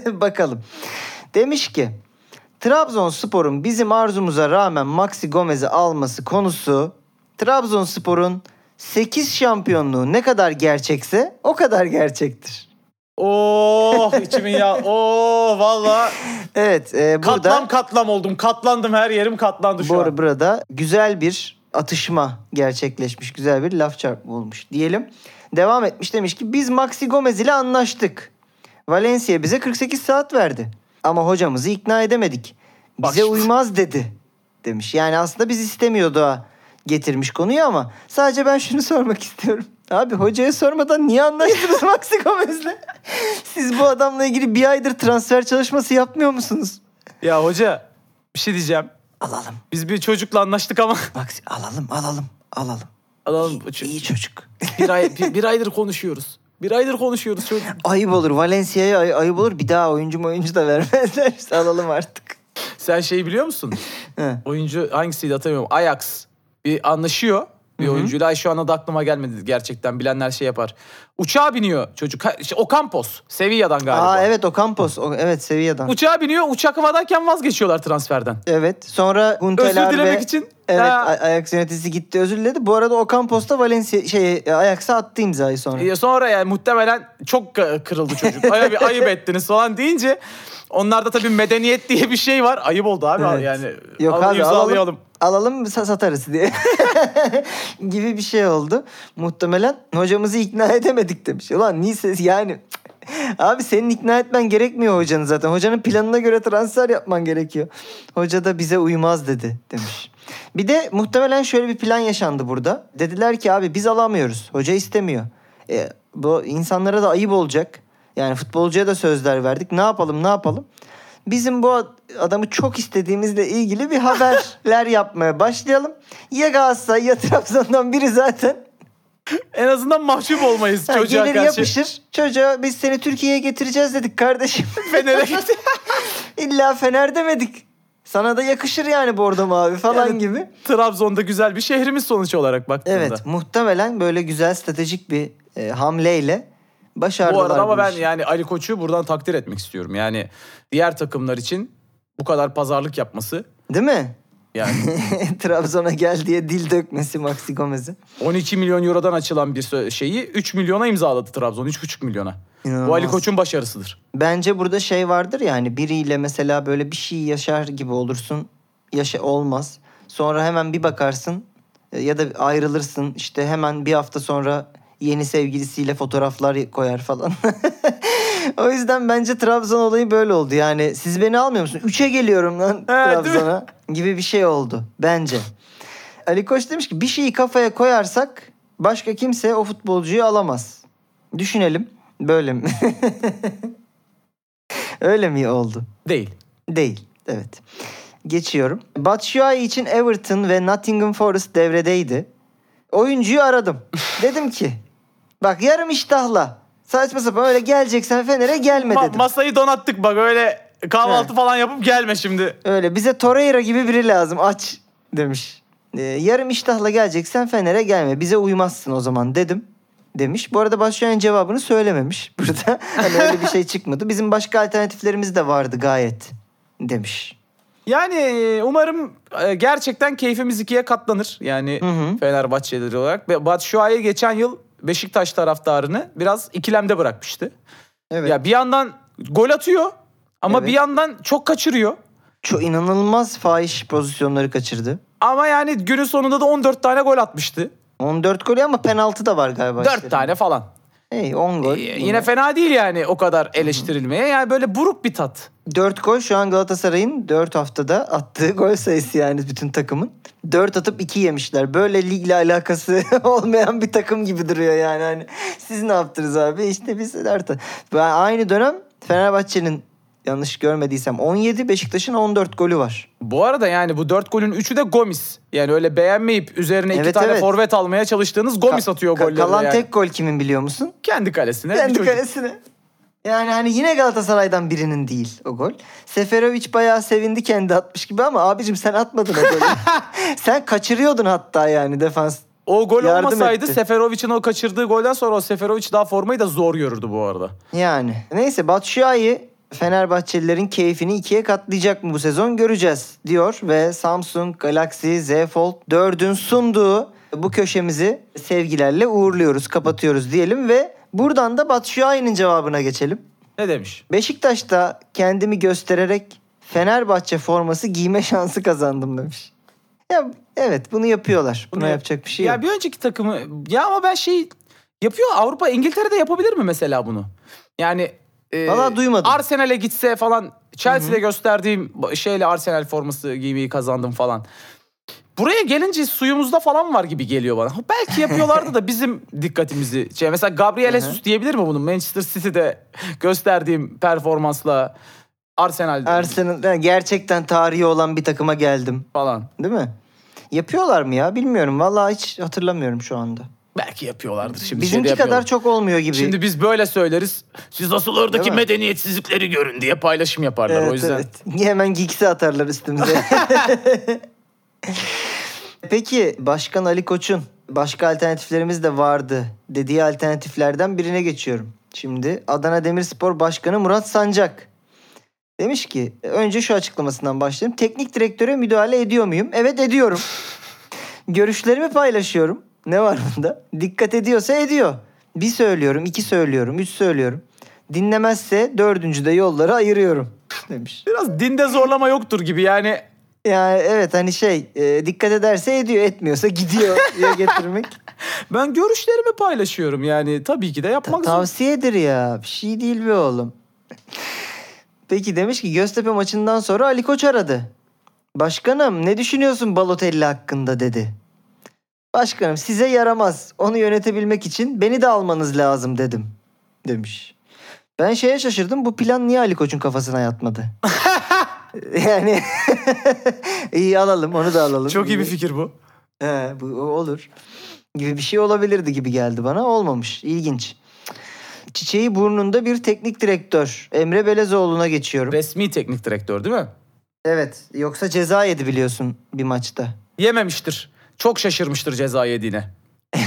[laughs] Bakalım. Demiş ki Trabzonspor'un bizim arzumuza rağmen Maxi Gomez'i alması konusu Trabzonspor'un 8 şampiyonluğu ne kadar gerçekse o kadar gerçektir. Oh içimin ya. Oh valla Evet e, burada... katlam katlam oldum. Katlandım her yerim katlandı şu Bu an. burada güzel bir atışma gerçekleşmiş. Güzel bir laf çarpma olmuş diyelim. Devam etmiş demiş ki biz Maxi Gomez ile anlaştık. Valencia bize 48 saat verdi. Ama hocamızı ikna edemedik. Bak Bize şimdi. uymaz dedi demiş. Yani aslında biz istemiyordu ha getirmiş konuyu ama sadece ben şunu [laughs] sormak istiyorum. Abi hocaya sormadan niye anlaştınız [laughs] Maxi Gomez'le? Siz bu adamla ilgili bir aydır transfer çalışması yapmıyor musunuz? Ya hoca bir şey diyeceğim. Alalım. Biz bir çocukla anlaştık ama [laughs] Maxi alalım alalım alalım. Alalım. İyi çocuk. bir, ay, bir, bir aydır konuşuyoruz. Bir aydır konuşuyoruz çocuk. Ayıp olur. Valencia'ya ay- ayıp olur. Bir daha oyuncu oyuncu da vermezler. İşte [laughs] alalım artık. Sen şeyi biliyor musun? Oyuncu hangisiydi hatırlamıyorum. Ajax bir anlaşıyor bir oyuncuyla. Ay şu anda da aklıma gelmedi gerçekten. Bilenler şey yapar. Uçağa biniyor çocuk. Ha, Ocampos. Sevilla'dan galiba. Aa evet o Campos. O, evet Sevilla'dan. Uçağa biniyor. Uçak havadayken vazgeçiyorlar transferden. Evet. Sonra Gunteler Özür dilemek ve- için. Evet Ha. A- Ajax yöneticisi gitti özür diledi. Bu arada Ocampos da Valencia şey Ajax'a attı imzayı sonra. Ee, Sonra yani muhtemelen çok k- kırıldı çocuk. Ay, bir ayıp [laughs] ettiniz falan deyince onlarda tabii medeniyet diye bir şey var. Ayıp oldu abi Evet. yani. Yok Al- abi imzalayalım. alalım. Alalım sa- satarız diye. [laughs] gibi bir şey oldu. Muhtemelen hocamızı ikna [laughs] edemedik demiş. Ulan niye ses yani Abi senin ikna etmen gerekmiyor hocanı zaten. Hocanın planına göre transfer yapman gerekiyor. Hoca da bize uymaz dedi demiş. Bir de muhtemelen şöyle bir plan yaşandı burada. Dediler ki abi biz alamıyoruz. Hoca istemiyor. E, bu insanlara da ayıp olacak. Yani futbolcuya da sözler verdik. Ne yapalım ne yapalım? Bizim bu ad- adamı çok istediğimizle ilgili bir haberler [laughs] yapmaya başlayalım. Ya Galatasaray ya Trabzon'dan biri zaten En azından mahcup olmayız Ha, çocuğa gelir karşı. yapışır. Çocuğa biz seni Türkiye'ye getireceğiz dedik kardeşim. [laughs] Fener'e [laughs] gitti. İlla Fener demedik. Sana da yakışır yani bordo mavi falan Yani gibi. Trabzon'da güzel bir şehrimiz sonuç olarak baktığında. Evet muhtemelen böyle güzel stratejik bir e, hamleyle başardılar. Bu arada ama ben yani Ali Koç'u buradan takdir etmek istiyorum. Yani diğer takımlar için bu kadar pazarlık yapması Değil mi? Yani [laughs] Trabzon'a gel diye dil dökmesi Maxi Gomez'e. 12 milyon eurodan açılan bir şeyi 3 milyona imzaladı Trabzon. 3,5 milyona. Bu İnanılmaz. Ali Koç'un başarısıdır. Bence burada şey vardır yani biriyle mesela böyle bir şey yaşar gibi olursun. Yaşa olmaz. Sonra hemen bir bakarsın e, ya da ayrılırsın. işte hemen bir hafta sonra yeni sevgilisiyle fotoğraflar koyar falan. [laughs] o yüzden bence Trabzon olayı böyle oldu. Yani siz beni almıyor musunuz? Üçe geliyorum lan? Trabzon'a gibi bir şey oldu bence. Ali Koç demiş ki bir şeyi kafaya koyarsak başka kimse o futbolcuyu alamaz. Düşünelim. Böyle mi? [laughs] Öyle mi oldu? Değil. Değil. Evet. Geçiyorum. Batshuayi için Everton ve Nottingham Forest devredeydi. Oyuncuyu aradım. Dedim ki bak yarım iştahla saçma sapan öyle geleceksen Fener'e gelme Ma- dedim. masayı donattık bak öyle kahvaltı He. falan yapıp gelme şimdi. Öyle bize Torreira gibi biri lazım aç demiş. Ee, yarım iştahla geleceksen Fener'e gelme bize uymazsın o zaman dedim demiş. Bu arada Batshuayi'nin cevabını söylememiş [laughs] burada. Hani öyle bir şey çıkmadı. Bizim başka alternatiflerimiz de vardı gayet demiş. Yani umarım e, gerçekten keyfimiz ikiye katlanır. Yani Hı hı. Olarak. Ve Batshuayi geçen yıl Beşiktaş taraftarını biraz ikilemde bırakmıştı. Evet. Ya bir yandan gol atıyor ama Evet. bir yandan çok kaçırıyor. Çok inanılmaz fahiş pozisyonları kaçırdı. Ama yani günün sonunda da 14 tane gol atmıştı. 14 golü ama penaltı da var galiba. 4 tane falan. Hey 10 gol. Ee, yine fena değil yani o kadar eleştirilmeye. Yani böyle buruk bir tat. 4 gol şu an Galatasaray'ın 4 haftada attığı gol sayısı yani bütün takımın. 4 atıp 2 yemişler. Böyle ligle alakası [laughs] olmayan bir takım gibi duruyor yani. Hani siz ne yaptınız abi? İşte biz 4 Ben aynı dönem Fenerbahçe'nin yanlış görmediysem 17 Beşiktaş'ın 14 golü var. Bu arada yani bu 4 golün 3'ü de Gomis. Yani öyle beğenmeyip üzerine 2 Evet, tane evet. forvet almaya çalıştığınız Gomis Ka- atıyor golleri Kalan yani. tek gol kimin biliyor musun? Kendi kalesine. Kendi çocuk. Yani hani yine Galatasaray'dan birinin değil o gol. Seferovic bayağı sevindi kendi atmış gibi ama abicim sen atmadın o golü. [laughs] sen kaçırıyordun hatta yani defans. O gol Yardım olmasaydı etti. Seferovic'in o kaçırdığı golden sonra o Seferovic daha formayı da zor görürdü bu arada. Yani. Neyse Batshuayi Fenerbahçelilerin keyfini ikiye katlayacak mı bu sezon göreceğiz diyor ve Samsung Galaxy Z Fold 4'ün sunduğu bu köşemizi sevgilerle uğurluyoruz, kapatıyoruz diyelim ve buradan da Batshuayi'nin cevabına geçelim. Ne demiş? Beşiktaş'ta kendimi göstererek Fenerbahçe forması giyme [laughs] şansı kazandım demiş. Ya evet bunu yapıyorlar. Buna Bunu yap- yapacak bir şey ya yok. bir önceki takımı ya ama ben şey yapıyor Avrupa İngiltere'de yapabilir mi mesela bunu? Yani e, Valla duymadım. Arsenal'e gitse falan Chelsea'de gösterdiğim şeyle Arsenal forması giymeyi kazandım falan. Buraya gelince suyumuzda falan var gibi geliyor bana. Belki yapıyorlardı da bizim dikkatimizi. Şey, mesela Gabriel. Jesus diyebilir mi bunu? Manchester City'de gösterdiğim performansla Arsenal Arsenal yani gerçekten tarihi olan bir takıma geldim. falan. Değil mi? Yapıyorlar mı ya? Bilmiyorum. Vallahi hiç hatırlamıyorum şu anda. Belki yapıyorlardır. Şimdi şey Bizimki yapıyorlar. kadar çok olmuyor gibi. Şimdi biz böyle söyleriz. Siz asıl oradaki Değil mi? medeniyetsizlikleri görün diye paylaşım yaparlar. O yüzden evet. Hemen Geeks'i atarlar üstümüze. [laughs] Peki Başkan Ali Koç'un başka alternatiflerimiz de vardı dediği alternatiflerden birine geçiyorum. Şimdi Adana Demirspor Başkanı Murat Sancak demiş ki önce şu açıklamasından başlayayım. Teknik direktöre müdahale ediyor muyum? Evet ediyorum. [laughs] Görüşlerimi paylaşıyorum. Ne var bunda? Dikkat ediyorsa ediyor. Bir söylüyorum, iki söylüyorum, üç söylüyorum. Dinlemezse dördüncüde yolları ayırıyorum [laughs] demiş. biraz dinde zorlama yoktur gibi yani. Yani evet hani şey e, dikkat ederse ediyor etmiyorsa gidiyor [laughs] diye getirmek. Ben görüşlerimi paylaşıyorum yani tabii ki de yapmak zor. Tavsiyedir ya bir şey değil be oğlum. Peki demiş ki Göztepe maçından sonra Ali Koç aradı. Başkanım ne düşünüyorsun Balotelli hakkında dedi. Başkanım size yaramaz. Onu yönetebilmek için beni de almanız lazım dedim. Demiş. Ben şeye şaşırdım bu plan niye Ali Koç'un kafasına yatmadı? [laughs] [laughs] yani [laughs] iyi alalım onu da alalım. Çok iyi bir gibi. fikir bu. He, bu olur. Gibi bir şey olabilirdi gibi geldi bana. Olmamış. İlginç. Çiçeği burnunda bir teknik direktör. Emre Belezoğlu'na geçiyorum. Resmi teknik direktör değil mi? evet. Yoksa ceza yedi biliyorsun bir maçta. Yememiştir. Çok şaşırmıştır ceza yediğine. [laughs]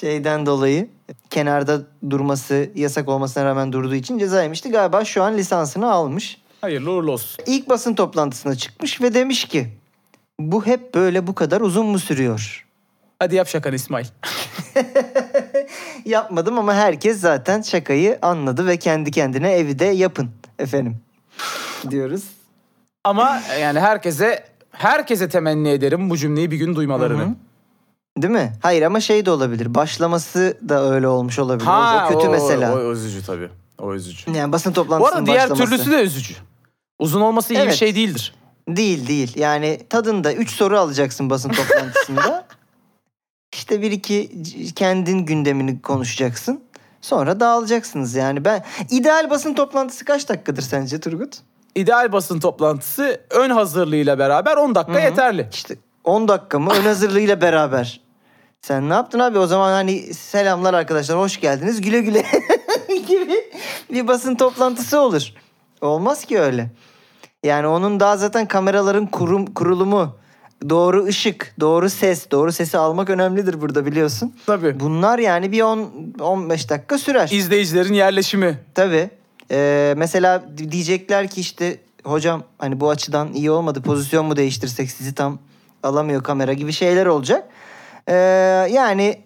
Şeyden dolayı kenarda durması yasak olmasına rağmen durduğu için ceza yemişti. Galiba şu an lisansını almış. Hayırlı uğurlu olsun. İlk basın toplantısına çıkmış ve demiş ki bu hep böyle bu kadar uzun mu sürüyor? Hadi yap şakanı İsmail. [laughs] Yapmadım ama herkes zaten şakayı anladı ve kendi kendine evde yapın efendim diyoruz. Ama yani herkese herkese temenni ederim bu cümleyi bir gün duymalarını. Hı hı. Değil mi? Hayır ama şey de olabilir. Başlaması da öyle olmuş olabilir. o, o kötü mesela. O, o üzücü tabii. O üzücü. Yani basın Bu toplantısının arada diğer başlaması. türlüsü de üzücü. Uzun olması iyi bir Evet. şey değildir. Değil değil. Yani tadında 3 soru alacaksın basın [laughs] toplantısında. işte bir iki kendin gündemini konuşacaksın. Sonra dağılacaksınız yani. Ben ideal basın toplantısı kaç dakikadır sence Turgut? İdeal basın toplantısı ön hazırlığıyla beraber 10 dakika Hı hı. yeterli. İşte 10 dakika mı ön hazırlığıyla beraber. Sen ne yaptın abi? O zaman hani selamlar arkadaşlar hoş geldiniz güle güle [laughs] gibi bir basın toplantısı olur. Olmaz ki öyle. Yani onun daha zaten kameraların kurum, kurulumu, doğru ışık, doğru ses, doğru sesi almak önemlidir burada biliyorsun. Tabii. Bunlar yani bir 10 15 dakika sürer. İzleyicilerin yerleşimi. Tabii. Ee, mesela diyecekler ki işte hocam hani bu açıdan iyi olmadı pozisyon mu değiştirsek sizi tam alamıyor kamera gibi şeyler olacak. Ee, yani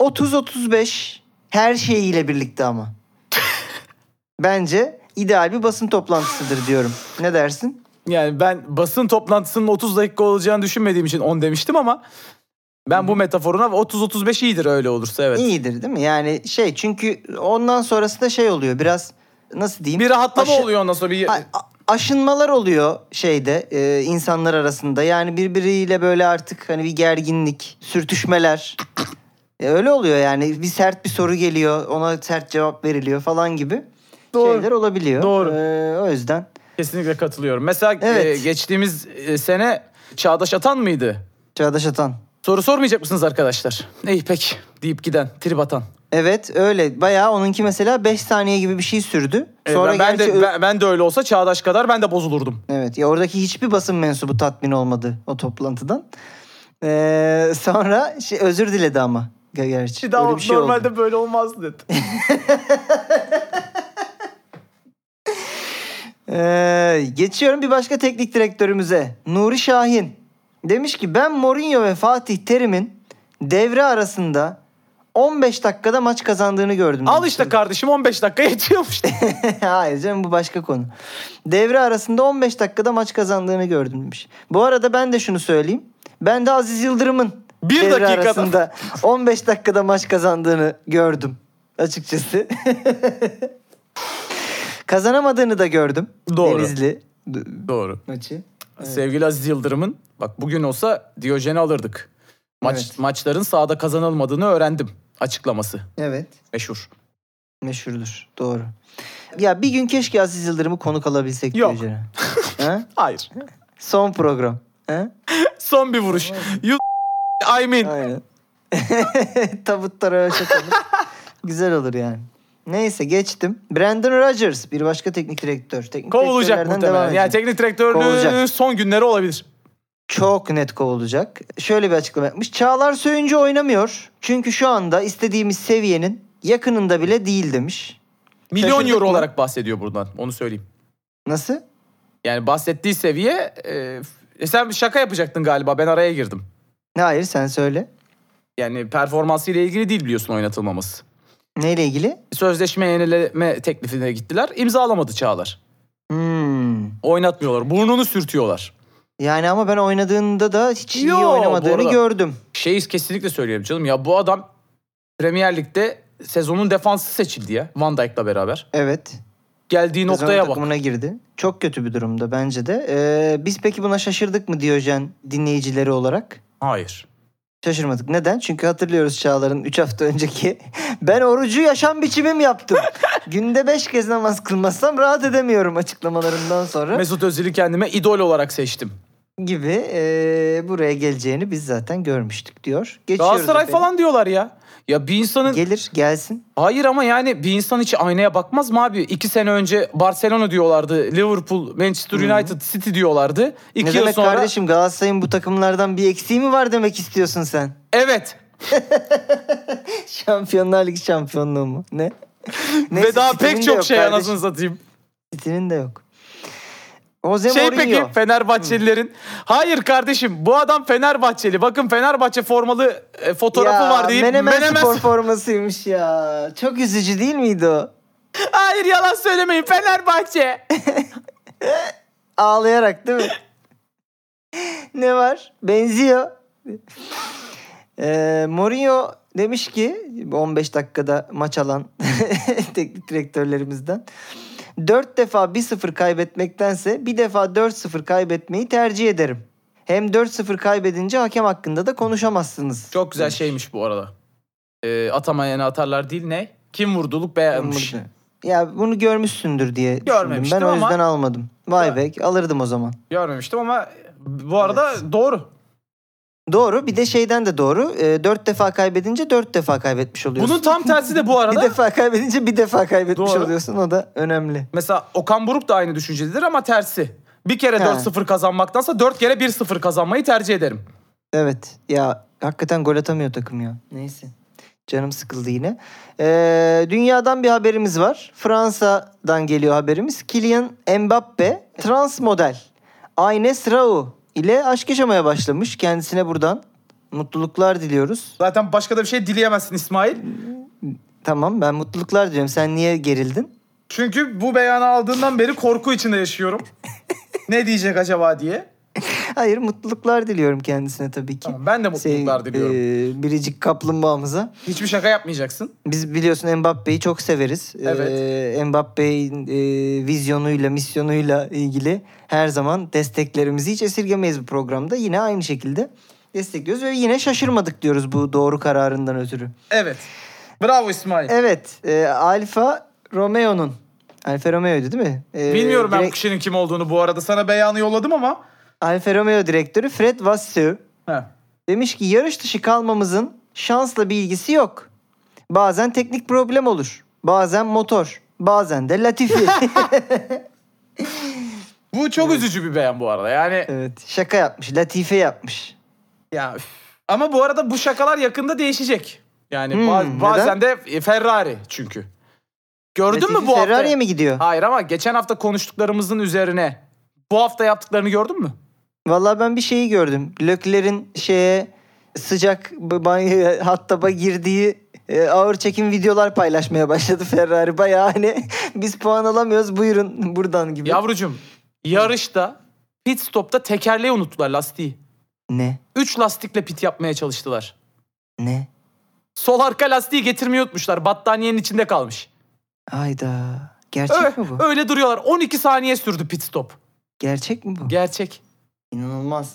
30-35 her şeyiyle birlikte ama. [laughs] Bence ideal bir basın toplantısıdır diyorum. Ne dersin? Yani ben basın toplantısının 30 dakika olacağını düşünmediğim için 10 demiştim ama ben bu metaforuna 30-35 iyidir öyle olursa evet. İyidir değil mi? Yani şey çünkü ondan sonrası da şey oluyor biraz nasıl diyeyim? Bir rahatlama Aşı- oluyor ondan sonra bir a- aşınmalar oluyor şeyde e, insanlar arasında. Yani birbiriyle böyle artık hani bir gerginlik, sürtüşmeler. E, öyle oluyor yani. Bir sert bir soru geliyor, ona sert cevap veriliyor falan gibi Doğru. şeyler olabiliyor. Doğru. E, o yüzden kesinlikle katılıyorum. Mesela Evet. e, geçtiğimiz e, sene Çağdaş Atan mıydı? Çağdaş Atan. Soru sormayacak mısınız arkadaşlar? İyi peki deyip giden trip atan. Evet öyle. Bayağı onunki mesela 5 saniye gibi bir şey sürdü. E, Sonra ben, ben gerçi de ben, ben de öyle olsa Çağdaş kadar ben de bozulurdum. Evet ya oradaki hiçbir basın mensubu tatmin olmadı o toplantıdan. Ee, sonra şey, özür diledi ama. Ge- Gerçi öyle bir şey oldu. böyle olmaz dedi. [laughs] Ee, geçiyorum bir başka teknik direktörümüze. Nuri Şahin. Demiş ki ben Mourinho ve Fatih Terim'in devre arasında 15 dakikada maç kazandığını gördüm. Al işte kardeşim 15 dakika yetiyormuş. [laughs] Hayır canım bu başka konu. Devre arasında 15 dakikada maç kazandığını gördüm demiş. Bu arada ben de şunu söyleyeyim. Ben de Aziz Yıldırım'ın Bir devre dakikada. arasında 15 dakikada maç kazandığını gördüm açıkçası. [laughs] Kazanamadığını da gördüm. Doğru. Denizli Doğru. maçı. Sevgili Aziz Yıldırım'ın bak bugün olsa Diyojen'i alırdık. Maç Evet. maçların sahada kazanılmadığını öğrendim açıklaması. Evet. Meşhur. Meşhurdur. Doğru. Ya bir gün keşke Aziz Yıldırım'ı konuk alabilsek Yok. Diyojen'e. [laughs] ha? Hayır. Son program. Ha? [laughs] Son bir vuruş. You I mean. Aynen. [laughs] Tabutlara olur. Güzel olur yani. Neyse geçtim. Brandon Rodgers bir başka teknik direktör. Teknik Kovulacak muhtemelen. Yani teknik direktörlüğü Kovulacak. son günleri olabilir. Çok net kovulacak. Şöyle bir açıklama yapmış. Çağlar Söyüncü oynamıyor. Çünkü şu anda istediğimiz seviyenin yakınında bile değil demiş. Milyon Şaşırdık euro mı? olarak bahsediyor buradan. Onu söyleyeyim. Nasıl? Yani bahsettiği seviye... E, e, sen şaka yapacaktın galiba. Ben araya girdim. Hayır sen söyle. Yani performansıyla ilgili değil biliyorsun oynatılmaması. Neyle ilgili? Sözleşme yenileme teklifine gittiler. İmzalamadı Çağlar. Hmm. Oynatmıyorlar. Burnunu sürtüyorlar. Yani ama ben oynadığında da hiç iyi Yo, bu oynamadığını arada- gördüm. Şeyi kesinlikle söyleyeyim canım. Ya bu adam Premier Lig'de sezonun defansı seçildi ya. Van Dijk'la beraber. Evet. Geldiği Sezon noktaya bak. takımına girdi. Çok kötü bir durumda bence de. Ee, biz peki buna şaşırdık mı Diyojen dinleyicileri olarak? Hayır. Şaşırmadık. Neden? Çünkü hatırlıyoruz Çağlar'ın 3 hafta önceki [laughs] ben orucu yaşam biçimim yaptım. [laughs] Günde 5 kez namaz kılmazsam rahat edemiyorum açıklamalarından sonra Mesut Özil'i kendime idol olarak seçtim. gibi ee, buraya geleceğini biz zaten görmüştük diyor. Geçiyoruz Galatasaray efendim. falan diyorlar ya. Ya bir insanın... Gelir gelsin. Hayır ama yani bir insan hiç aynaya bakmaz mı abi? İki sene önce Barcelona diyorlardı. Liverpool, Manchester United, City diyorlardı. İki ne yıl demek sonra... kardeşim Galatasaray'ın bu takımlardan bir eksiği mi var demek istiyorsun sen? Evet. [laughs] Şampiyonlar Ligi şampiyonluğu mu? Ne? Ve daha pek çok şey kardeşim. anasını satayım. City'nin de yok. Jose Şey Mourinho. peki Fenerbahçelilerin. Hayır kardeşim bu adam Fenerbahçeli. Bakın Fenerbahçe formalı e, fotoğrafı ya, var deyip Menemen, Menemen- spor formasıymış ya. Çok üzücü değil miydi o? Hayır yalan söylemeyin Fenerbahçe. [laughs] Ağlayarak değil mi? [laughs] ne var? Benziyor. Ee, Mourinho demiş ki 15 dakikada maç alan [laughs] teknik direktörlerimizden 4 defa 1-0 kaybetmektense bir defa 4-0 kaybetmeyi tercih ederim. Hem 4-0 kaybedince hakem hakkında da konuşamazsınız. Çok güzel şeymiş bu arada. E, atamayanı atarlar değil ne? Kim vurduluk beğenmiş. Ya bunu görmüşsündür diye düşündüm. Görmemiştim Ben o yüzden almadım. Vay be alırdım o zaman. Görmemiştim ama bu arada doğru. Doğru. Bir de şeyden de doğru. E, dört defa kaybedince dört defa kaybetmiş oluyorsun. Bunun tam tersi de bu [laughs] bir arada. defa kaybedince bir defa kaybetmiş Doğru. oluyorsun. O da önemli. Mesela Okan Buruk da aynı düşüncededir ama tersi. Bir kere Ha. 4-0 kazanmaktansa 4 kere 1-0 kazanmayı tercih ederim. Evet. Ya hakikaten gol atamıyor takım ya. Neyse. Canım sıkıldı yine. Ee, dünyadan bir haberimiz var. Fransa'dan geliyor haberimiz. Kylian Mbappe trans model Aynes Rao ile aşk yaşamaya başlamış. Kendisine buradan mutluluklar diliyoruz. Zaten başka da bir şey dileyemezsin İsmail. Tamam ben mutluluklar diliyorum. Sen niye gerildin? Çünkü bu beyanı aldığından beri korku içinde yaşıyorum. [laughs] ne diyecek acaba diye. [laughs] Hayır mutluluklar diliyorum kendisine tabii ki. Tamam, ben de mutluluklar Sev- diliyorum. e, biricik kaplumbağamıza. Hiçbir şaka yapmayacaksın. Biz biliyorsun Mbappe'yi çok severiz. Evet. Ee, Mbappe'nin e, vizyonuyla, misyonuyla ilgili her zaman desteklerimizi hiç esirgemeyiz bu programda. Yine aynı şekilde destekliyoruz ve yine şaşırmadık diyoruz bu doğru kararından ötürü. Evet. Bravo İsmail. Evet, e, Alfa Romeo'nun Alfa Romeo'ydu değil mi? Ee, Bilmiyorum ben bu direkt- kişinin kim olduğunu bu arada. Sana beyanı yolladım ama. Alfa Romeo direktörü Fred Vasseur demiş ki yarış dışı kalmamızın şansla bir ilgisi yok. Bazen teknik problem olur. Bazen motor. Bazen de Latifi. [laughs] [laughs] Bu çok üzücü bir beyan bu arada. Yani evet. Şaka yapmış. Latife yapmış. ya üf. ama bu arada bu şakalar yakında değişecek. Yani Hmm, ba- bazen de Ferrari çünkü. Gördün Latifi mü bu hafta? Ferrari'ye mi gidiyor? Hayır ama geçen hafta konuştuklarımızın üzerine bu hafta yaptıklarını gördün mü? Vallahi ben bir şeyi gördüm. Lökler'in şeye sıcak b- banyoya [laughs] hattaba girdiği e, ağır çekim videolar paylaşmaya başladı Ferrari. Bayağı hani [laughs] biz puan alamıyoruz buyurun [laughs] buradan gibi. Yavrucuğum yarışta pit stopta tekerleği unuttular lastiği. Ne? Üç lastikle pit yapmaya çalıştılar. Ne? Sol arka lastiği getirmeyi unutmuşlar. Battaniyenin içinde kalmış. Ayda. Gerçek Öyle, mi bu? öyle duruyorlar. 12 saniye sürdü pit stop. Gerçek mi bu? Gerçek. İnanılmaz.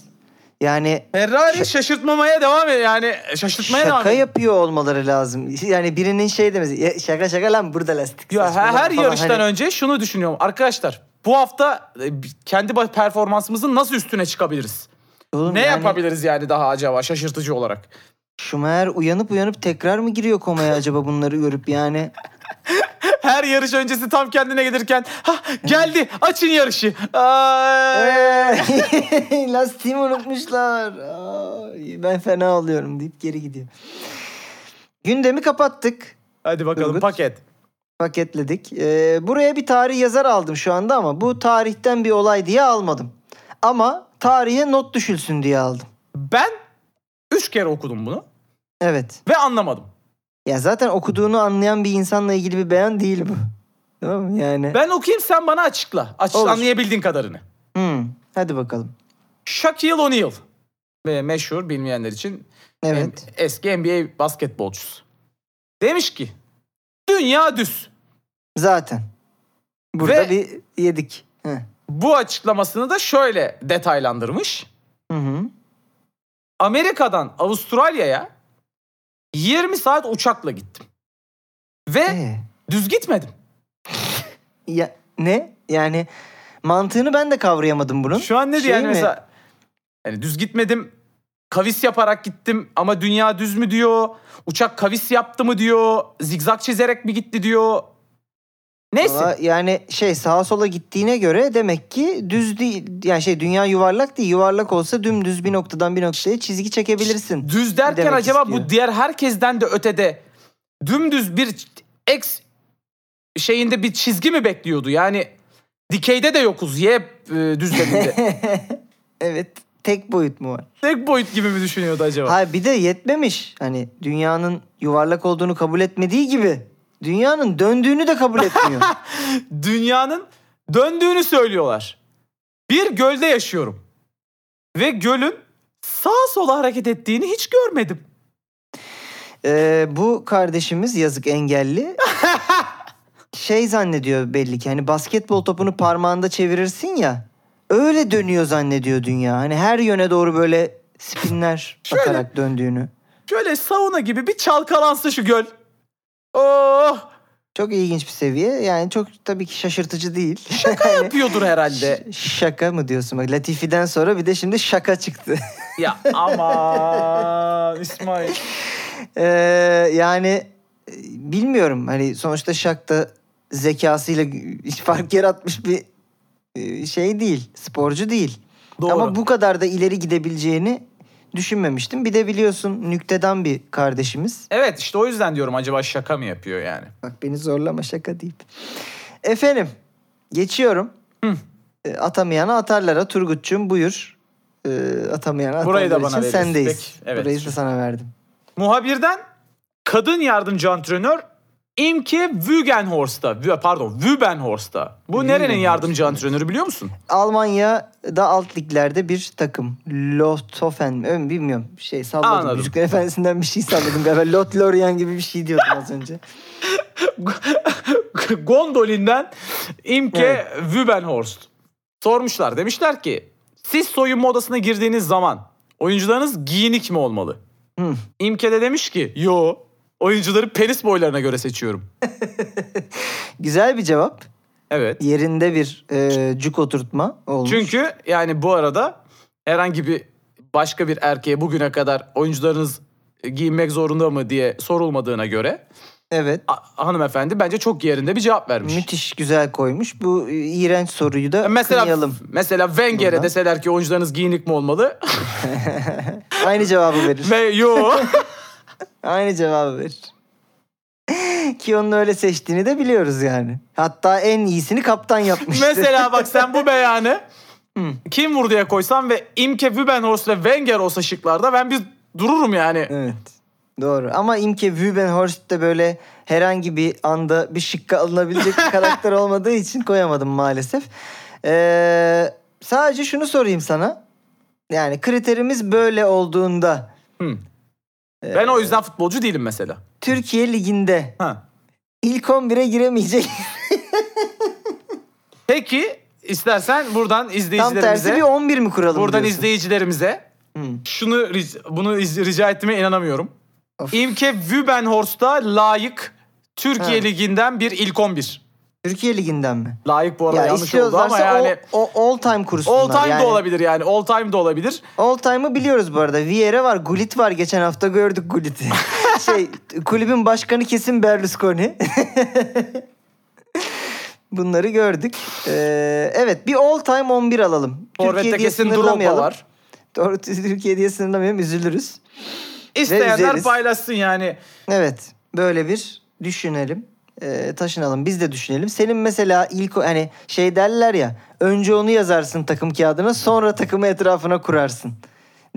Yani Ferrari şaşırtmamaya devam ediyor. Yani şaşırtmaya devam şaka ediyor. yapıyor olmaları lazım. Yani birinin şey demesi. "Ya şaka şaka lan burada lastik. Ya her, saçmalama" her falan. yarıştan Hani önce şunu düşünüyorum. Arkadaşlar bu hafta e, kendi ba- performansımızın nasıl üstüne çıkabiliriz? Oğlum Ne yani yapabiliriz yani daha acaba şaşırtıcı olarak? Schumacher uyanıp uyanıp tekrar mı giriyor komaya acaba bunları görüp yani? [laughs] Her yarış öncesi tam kendine gelirken ha geldi açın yarışı. Ay. Eee, [laughs] Lastiğimi unutmuşlar. Ay, ben fena oluyorum deyip geri gidiyor. Gündemi kapattık. Hadi bakalım Turgut. paket. Paketledik. Ee, buraya bir tarih yazar aldım şu anda ama bu tarihten bir olay diye almadım. Ama tarihe not düşülsün diye aldım. Ben üç kere okudum bunu Evet. ve anlamadım. Ya zaten okuduğunu anlayan bir insanla ilgili bir beyan değil bu. Tamam mı? Yani. Ben okuyayım sen bana açıkla. Aç, Olur. anlayabildiğin kadarını. Hmm, hadi bakalım. Shaquille O'Neal. Ve meşhur bilmeyenler için Evet. eski NBA basketbolcusu. Demiş ki dünya düz. Zaten. Burada Ve- bir yedik. Heh. Bu açıklamasını da şöyle detaylandırmış. Hı hı. Amerika'dan Avustralya'ya 20 saat uçakla gittim. Ve Ee, düz gitmedim. ya, ne? Yani mantığını ben de kavrayamadım bunun. Şu an ne Şey diyor yani mi? mesela yani düz gitmedim. Kavis yaparak gittim ama dünya düz mü diyor. Uçak kavis yaptı mı diyor. Zigzag çizerek mi gitti diyor. Neyse. Valla yani şey sağa sola gittiğine göre demek ki düz değil. Yani şey dünya yuvarlak değil. Yuvarlak olsa dümdüz bir noktadan bir noktaya çizgi çekebilirsin. Düz derken acaba istiyor. bu diğer herkesten de ötede dümdüz bir X şeyinde bir çizgi mi bekliyordu? Yani dikeyde de yokuz. Y e, düzleminde. [laughs] evet. Tek boyut mu var? Tek boyut gibi mi düşünüyordu acaba? Hayır bir de yetmemiş. Hani dünyanın yuvarlak olduğunu kabul etmediği gibi dünyanın döndüğünü de kabul etmiyor. [laughs] Dünyanın döndüğünü söylüyorlar. Bir gölde yaşıyorum. Ve gölün sağa sola hareket ettiğini hiç görmedim. Ee, bu kardeşimiz yazık engelli. [laughs] şey zannediyor belli ki hani basketbol topunu parmağında çevirirsin ya. Öyle dönüyor zannediyor dünya. Hani her yöne doğru böyle spinler Şöyle. atarak döndüğünü. Şöyle sauna gibi bir çalkalansa şu göl. Oh! Çok ilginç bir seviye. Yani çok tabii ki şaşırtıcı değil. Şaka Hani yapıyordur herhalde. ş- şaka mı diyorsun? Bak Latifi'den sonra bir de şimdi şaka çıktı. ya aman [laughs] İsmail. Ee, yani e, bilmiyorum. Hani sonuçta Şak da zekasıyla hiç fark yaratmış bir e, şey değil. Sporcu değil. Doğru. Ama bu kadar da ileri gidebileceğini düşünmemiştim. Bir de biliyorsun nükteden bir kardeşimiz. Evet işte o yüzden diyorum acaba şaka mı yapıyor yani? Bak beni zorlama şaka deyip. Efendim geçiyorum. Hı. E, Atamayana atarlara Turgut'cum buyur. E, atamayana Burayı da bana için verirsin. sendeyiz. Peki, evet. Burayı da sana verdim. Muhabirden kadın yardımcı antrenör Imke Wügenhorst'a, Wü- pardon Wübenhorst'ta. Bu nerenin yardımcı antrenörü biliyor musun? Almanya'da alt liglerde bir takım. Mi? bilmiyorum. Şey salladım. Anladım. Müzikler Efendisi'nden bir şey salladım galiba. [laughs] Lot Lorient gibi bir şey diyordum az önce. [laughs] Gondolin'den Imke Evet. Wübenhorst. Sormuşlar. Demişler ki siz soyunma odasına girdiğiniz zaman oyuncularınız giyinik mi olmalı? Hı. İmke de demiş ki yo oyuncuları penis boylarına göre seçiyorum. [laughs] Güzel bir cevap. Evet. Yerinde bir e, cuk oturtma olmuş. Çünkü yani bu arada herhangi bir başka bir erkeğe bugüne kadar oyuncularınız giyinmek zorunda mı diye sorulmadığına göre Evet. a- hanımefendi bence çok yerinde bir cevap vermiş. Müthiş güzel koymuş. Bu e, iğrenç soruyu da Mesela kınayalım. mesela Wenger'e Buradan. deseler ki oyuncularınız giyinik mi olmalı? [laughs] Aynı cevabı verir. Ve yo. [laughs] Aynı cevabı verir. Ki onun öyle seçtiğini de biliyoruz yani. Hatta en iyisini kaptan yapmıştı. [laughs] mesela bak sen bu beyanı Hı. kim vurduya koysan ve Imke Wübenhorst ve Wenger olsa şıklarda ben bir dururum yani. Evet. Doğru. Ama Imke Wübenhorst de böyle herhangi bir anda bir şıkka alınabilecek bir karakter [laughs] olmadığı için koyamadım maalesef. Ee, sadece şunu sorayım sana. Yani kriterimiz böyle olduğunda Hı. Ben o yüzden futbolcu değilim mesela. Türkiye Ligi'nde Ha. ilk 11'e giremeyecek. Peki istersen buradan Tam tersi izleyicilerimize bir 11 mi kuralım buradan diyorsun? izleyicilerimize Hı. şunu ric- bunu iz- rica ettiğime inanamıyorum. Of. İmke Wübenhorst'a layık Türkiye Ha. Ligi'nden bir ilk 11. Türkiye Ligi'nden mi? Layık bu arada Ya yanlış oldu ama yani o, o all time kursunlar. all time yani. de olabilir yani. All time de olabilir. All time'ı biliyoruz bu arada. Vieira var, Gullit var. Geçen hafta gördük Gullit'i. [laughs] şey, kulübün başkanı kesin Berlusconi. [laughs] Bunları gördük. Ee, evet, bir all time 11 alalım. Forvet'te kesin Drogba var. Doğru, [laughs] Türkiye diye sınırlamayalım, üzülürüz. İsteyenler paylaşsın yani. Evet, böyle bir düşünelim. Ee, taşınalım, biz de düşünelim. Senin mesela ilk hani şey derler ya, önce onu yazarsın takım kağıdına, sonra takımı etrafına kurarsın.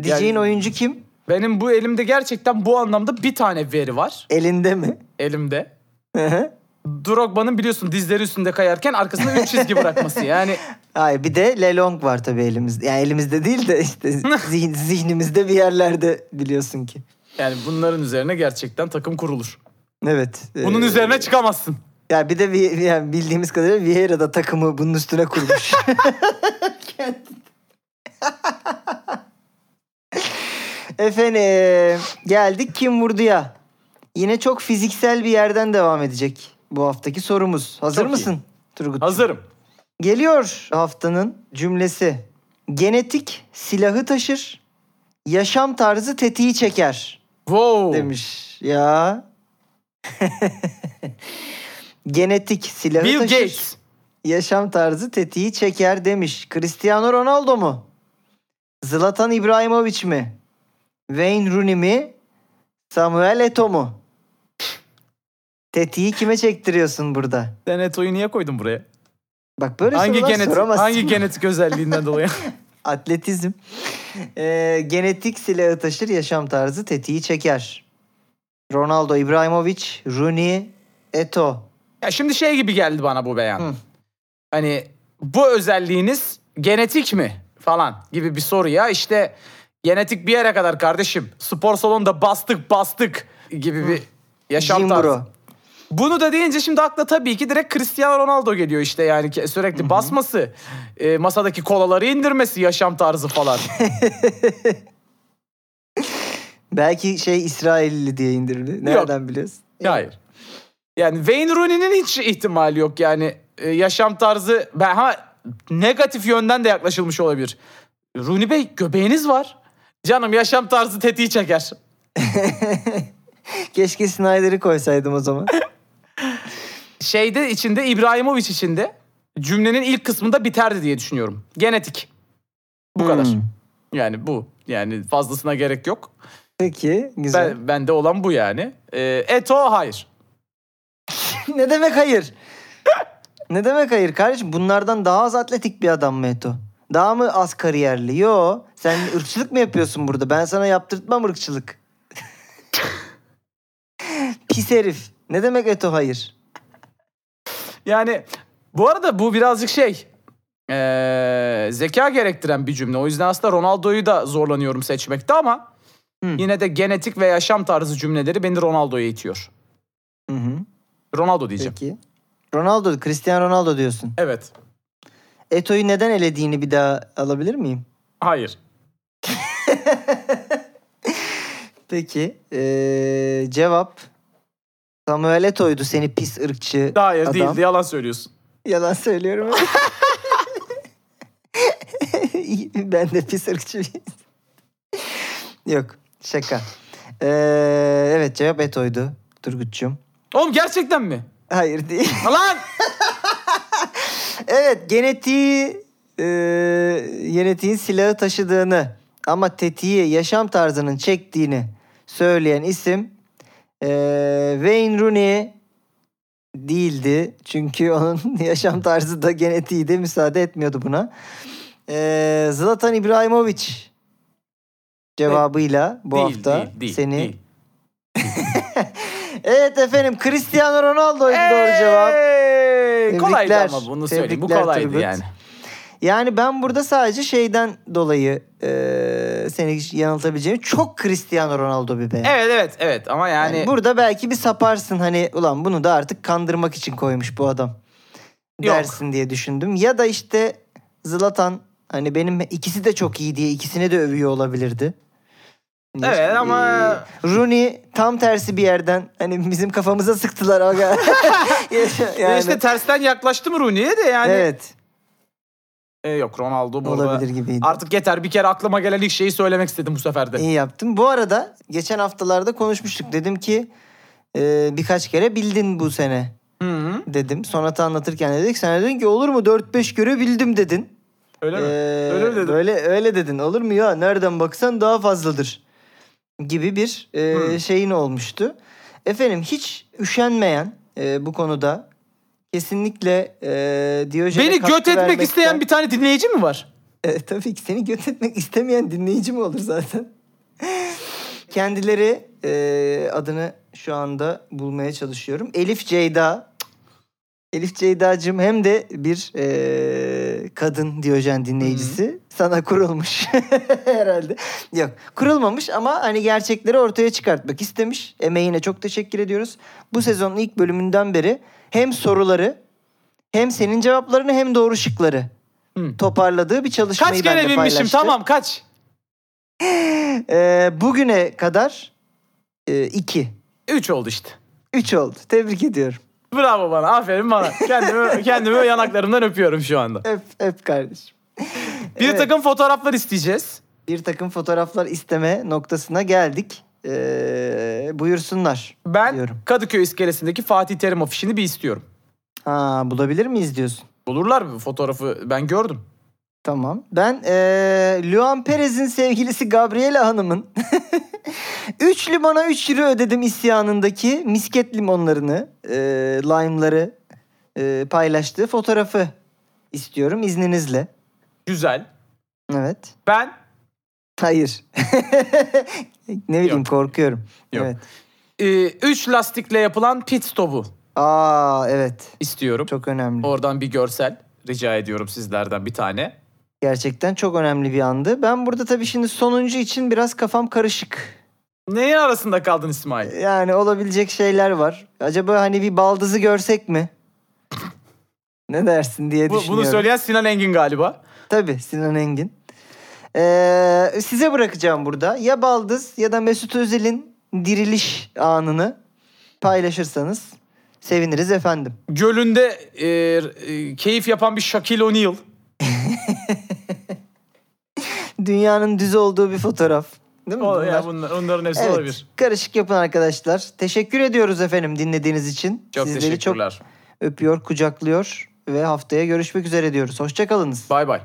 Diyeceğin Yani- oyuncu kim? Benim bu elimde gerçekten bu anlamda bir tane veri var. Elinde mi? Elimde. Hı hı. Drogba'nın biliyorsun dizleri üstünde kayarken arkasında üç çizgi bırakması. Yani [laughs] Hayır bir de Lelong var tabii elimizde. Yani elimizde değil de işte [laughs] zihin, zihnimizde bir yerlerde biliyorsun ki. yani bunların üzerine gerçekten takım kurulur. Evet. Bunun Ee, üzerine çıkamazsın. Ya bir de yani bildiğimiz kadarıyla Vieira da takımı bunun üstüne kurmuş. [laughs] Efendim geldik kim vurduya. Yine çok fiziksel bir yerden devam edecek bu haftaki sorumuz. Hazır Çok iyi. mısın Turgut? Hazırım. Geliyor haftanın cümlesi. Genetik silahı taşır, yaşam tarzı tetiği çeker Wow. demiş. Ya. [laughs] Genetik silahı Bill taşır, Gates. yaşam tarzı tetiği çeker demiş. Cristiano Ronaldo mu? Zlatan İbrahimovic mi? Wayne Rooney mi? Samuel Eto'o mu? Tetiği kime çektiriyorsun burada? Sen Eto'yu niye koydun buraya? Bak böyle Hangi sorular genetik soramazsın. hangi genetik özelliğinden dolayı? [laughs] [laughs] Atletizm. Ee, genetik silahı taşır, yaşam tarzı tetiği çeker. Ronaldo, İbrahimovic, Rooney, Eto. ya şimdi şey gibi geldi bana bu beyan. Hı. Hani bu özelliğiniz genetik mi falan gibi bir soruya işte genetik bir yere kadar kardeşim. Spor salonunda bastık bastık gibi bir yaşam tarzı. Bunu da deyince şimdi akla tabii ki direkt Cristiano Ronaldo geliyor işte yani sürekli basması, e, masadaki kolaları indirmesi, yaşam tarzı falan. [laughs] Belki şey İsrailli diye indirildi. Nereden biliyorsun? Hayır. Yani Wayne Rooney'nin hiç ihtimali yok yani e, yaşam tarzı ben ha negatif yönden de yaklaşılmış olabilir. Rooney Bey göbeğiniz var. Canım yaşam tarzı tetiği çeker. [laughs] Keşke Snyder'i koysaydım o zaman. [laughs] Şeyde içinde İbrahimovic içinde cümlenin ilk kısmında biterdi diye düşünüyorum. Genetik. Bu kadar. Hmm. Yani bu. Yani fazlasına gerek yok. Peki güzel. Ben, bende olan bu yani. Ee, Eto hayır. [laughs] ne demek hayır? ne demek hayır kardeşim? Bunlardan daha az atletik bir adam mı Eto? Daha mı az kariyerli? Yo. Sen ırkçılık mı yapıyorsun burada? Ben sana yaptırtmam ırkçılık. [laughs] Pis herif. Ne demek Eto hayır? Yani bu arada bu birazcık şey ee, zeka gerektiren bir cümle. O yüzden aslında Ronaldo'yu da zorlanıyorum seçmekte ama Hı. yine de genetik ve yaşam tarzı cümleleri beni Ronaldo'ya itiyor. Hı hı. Ronaldo diyeceğim. Peki. Ronaldo, Cristiano Ronaldo diyorsun. Evet. Eto'yu neden elediğini bir daha alabilir miyim? Hayır. [laughs] Peki. Ee, cevap Samuel Eto'ydu seni pis ırkçı Hayır adam. değildi yalan söylüyorsun. Yalan söylüyorum. [laughs] ben de pis ırkçı Yok şaka. Ee, evet cevap Eto'ydu Turgut'cum. Oğlum gerçekten mi? Hayır değil. Lan! [laughs] evet genetiği e, genetiğin silahı taşıdığını ama tetiği yaşam tarzının çektiğini söyleyen isim e, Wayne Rooney değildi. Çünkü onun [laughs] yaşam tarzı da genetiği de müsaade etmiyordu buna. E, Zlatan İbrahimovic cevabıyla bu değil, hafta değil, değil, seni değil. [laughs] Evet efendim Cristiano Ronaldo'ydu doğru cevap. Hey! Kolaydı Tebrikler. ama bunu söyleyeyim. Bu Tebrikler kolaydı Turgut. yani. Yani ben burada sadece şeyden dolayı e, seni yanıltabileceğim. Çok Cristiano Ronaldo bir be. Evet evet evet ama yani, Yani burada belki bir saparsın hani ulan bunu da artık kandırmak için koymuş bu adam. Yok. Dersin diye düşündüm. Ya da işte Zlatan hani benim ikisi de çok iyi diye ikisini de övüyor olabilirdi. Evet ama- Ee, Rooney tam tersi bir yerden hani bizim kafamıza sıktılar aga. [laughs] [laughs] Ve işte tersten yaklaştı mı Rooney'e de yani. evet E, yok Ronaldo burada. olabilir gibiydi. Artık yeter bir kere aklıma gelen ilk şeyi söylemek istedim bu sefer de. İyi yaptın. Bu arada geçen haftalarda konuşmuştuk. Dedim ki e, birkaç kere bildin bu sene Hı hı. dedim. Sonat'ı anlatırken dedik. Sen dedin ki olur mu 4-5 göre bildim dedin. Öyle mi? Ee, Öyle mi dedim? Öyle, öyle dedin. Olur mu ya nereden baksan daha fazladır gibi bir e, Hmm. şeyin olmuştu. Efendim hiç üşenmeyen e, bu konuda kesinlikle e, Diyojen'e Beni göt etmek vermekten- isteyen bir tane dinleyici mi var? e, tabii ki seni göt etmek istemeyen dinleyici mi olur zaten? Kendileri e, adını şu anda bulmaya çalışıyorum. Elif Ceyda. Elif Ceyda'cığım hem de bir e, kadın Diyojen dinleyicisi. Sana kurulmuş [laughs] herhalde. Yok kurulmamış ama hani gerçekleri ortaya çıkartmak istemiş. Emeğine çok teşekkür ediyoruz. Bu sezonun ilk bölümünden beri hem soruları hem senin cevaplarını hem doğru şıkları Hı. toparladığı bir çalışmayı Kaç kere binmişim paylaştı. tamam kaç? Ee, [laughs] bugüne kadar e, iki. Üç oldu işte. Üç oldu. Tebrik ediyorum. Bravo bana aferin bana. Kendimi, kendimi yanaklarımdan öpüyorum şu anda. Öp, öp kardeşim. Bir Evet. takım fotoğraflar isteyeceğiz. Bir takım fotoğraflar isteme noktasına geldik. Ee, buyursunlar Ben diyorum. Kadıköy iskelesindeki Fatih Terim afişini bir istiyorum. Ha, bulabilir miyiz diyorsun? Bulurlar mı fotoğrafı ben gördüm. Tamam. Ben ee, Luan Perez'in sevgilisi Gabriela Hanım'ın [laughs] 3 limona 3 euro ödedim isyanındaki misket limonlarını, ee, lime'ları ee, paylaştığı fotoğrafı istiyorum izninizle. Güzel. Evet. Ben Hayır. [laughs] ne bileyim Yok. korkuyorum. Yok. Evet. e, üç lastikle yapılan pit stopu Aa evet. istiyorum. Çok önemli. Oradan bir görsel rica ediyorum sizlerden bir tane. Gerçekten çok önemli bir andı. Ben burada tabii şimdi sonuncu için biraz kafam karışık. Neyin arasında kaldın İsmail? Yani olabilecek şeyler var. Acaba hani bir baldızı görsek mi? [laughs] ne dersin diye Bu, düşünüyorum. bunu söyleyen Sinan Engin galiba. Tabii Sinan Engin. Ee, size bırakacağım burada. Ya baldız ya da Mesut Özil'in diriliş anını paylaşırsanız seviniriz efendim. Gölünde e, e, keyif yapan bir Shaquille O'Neal. [laughs] Dünyanın düz olduğu bir fotoğraf. Değil mi? O, bunlar? ya bunlar, onların hepsi Evet, olabilir. karışık yapın arkadaşlar. Teşekkür ediyoruz efendim dinlediğiniz için. Çok Sizleri çok teşekkürler. öpüyor, kucaklıyor ve haftaya görüşmek üzere diyoruz. Hoşçakalınız. Bay bay.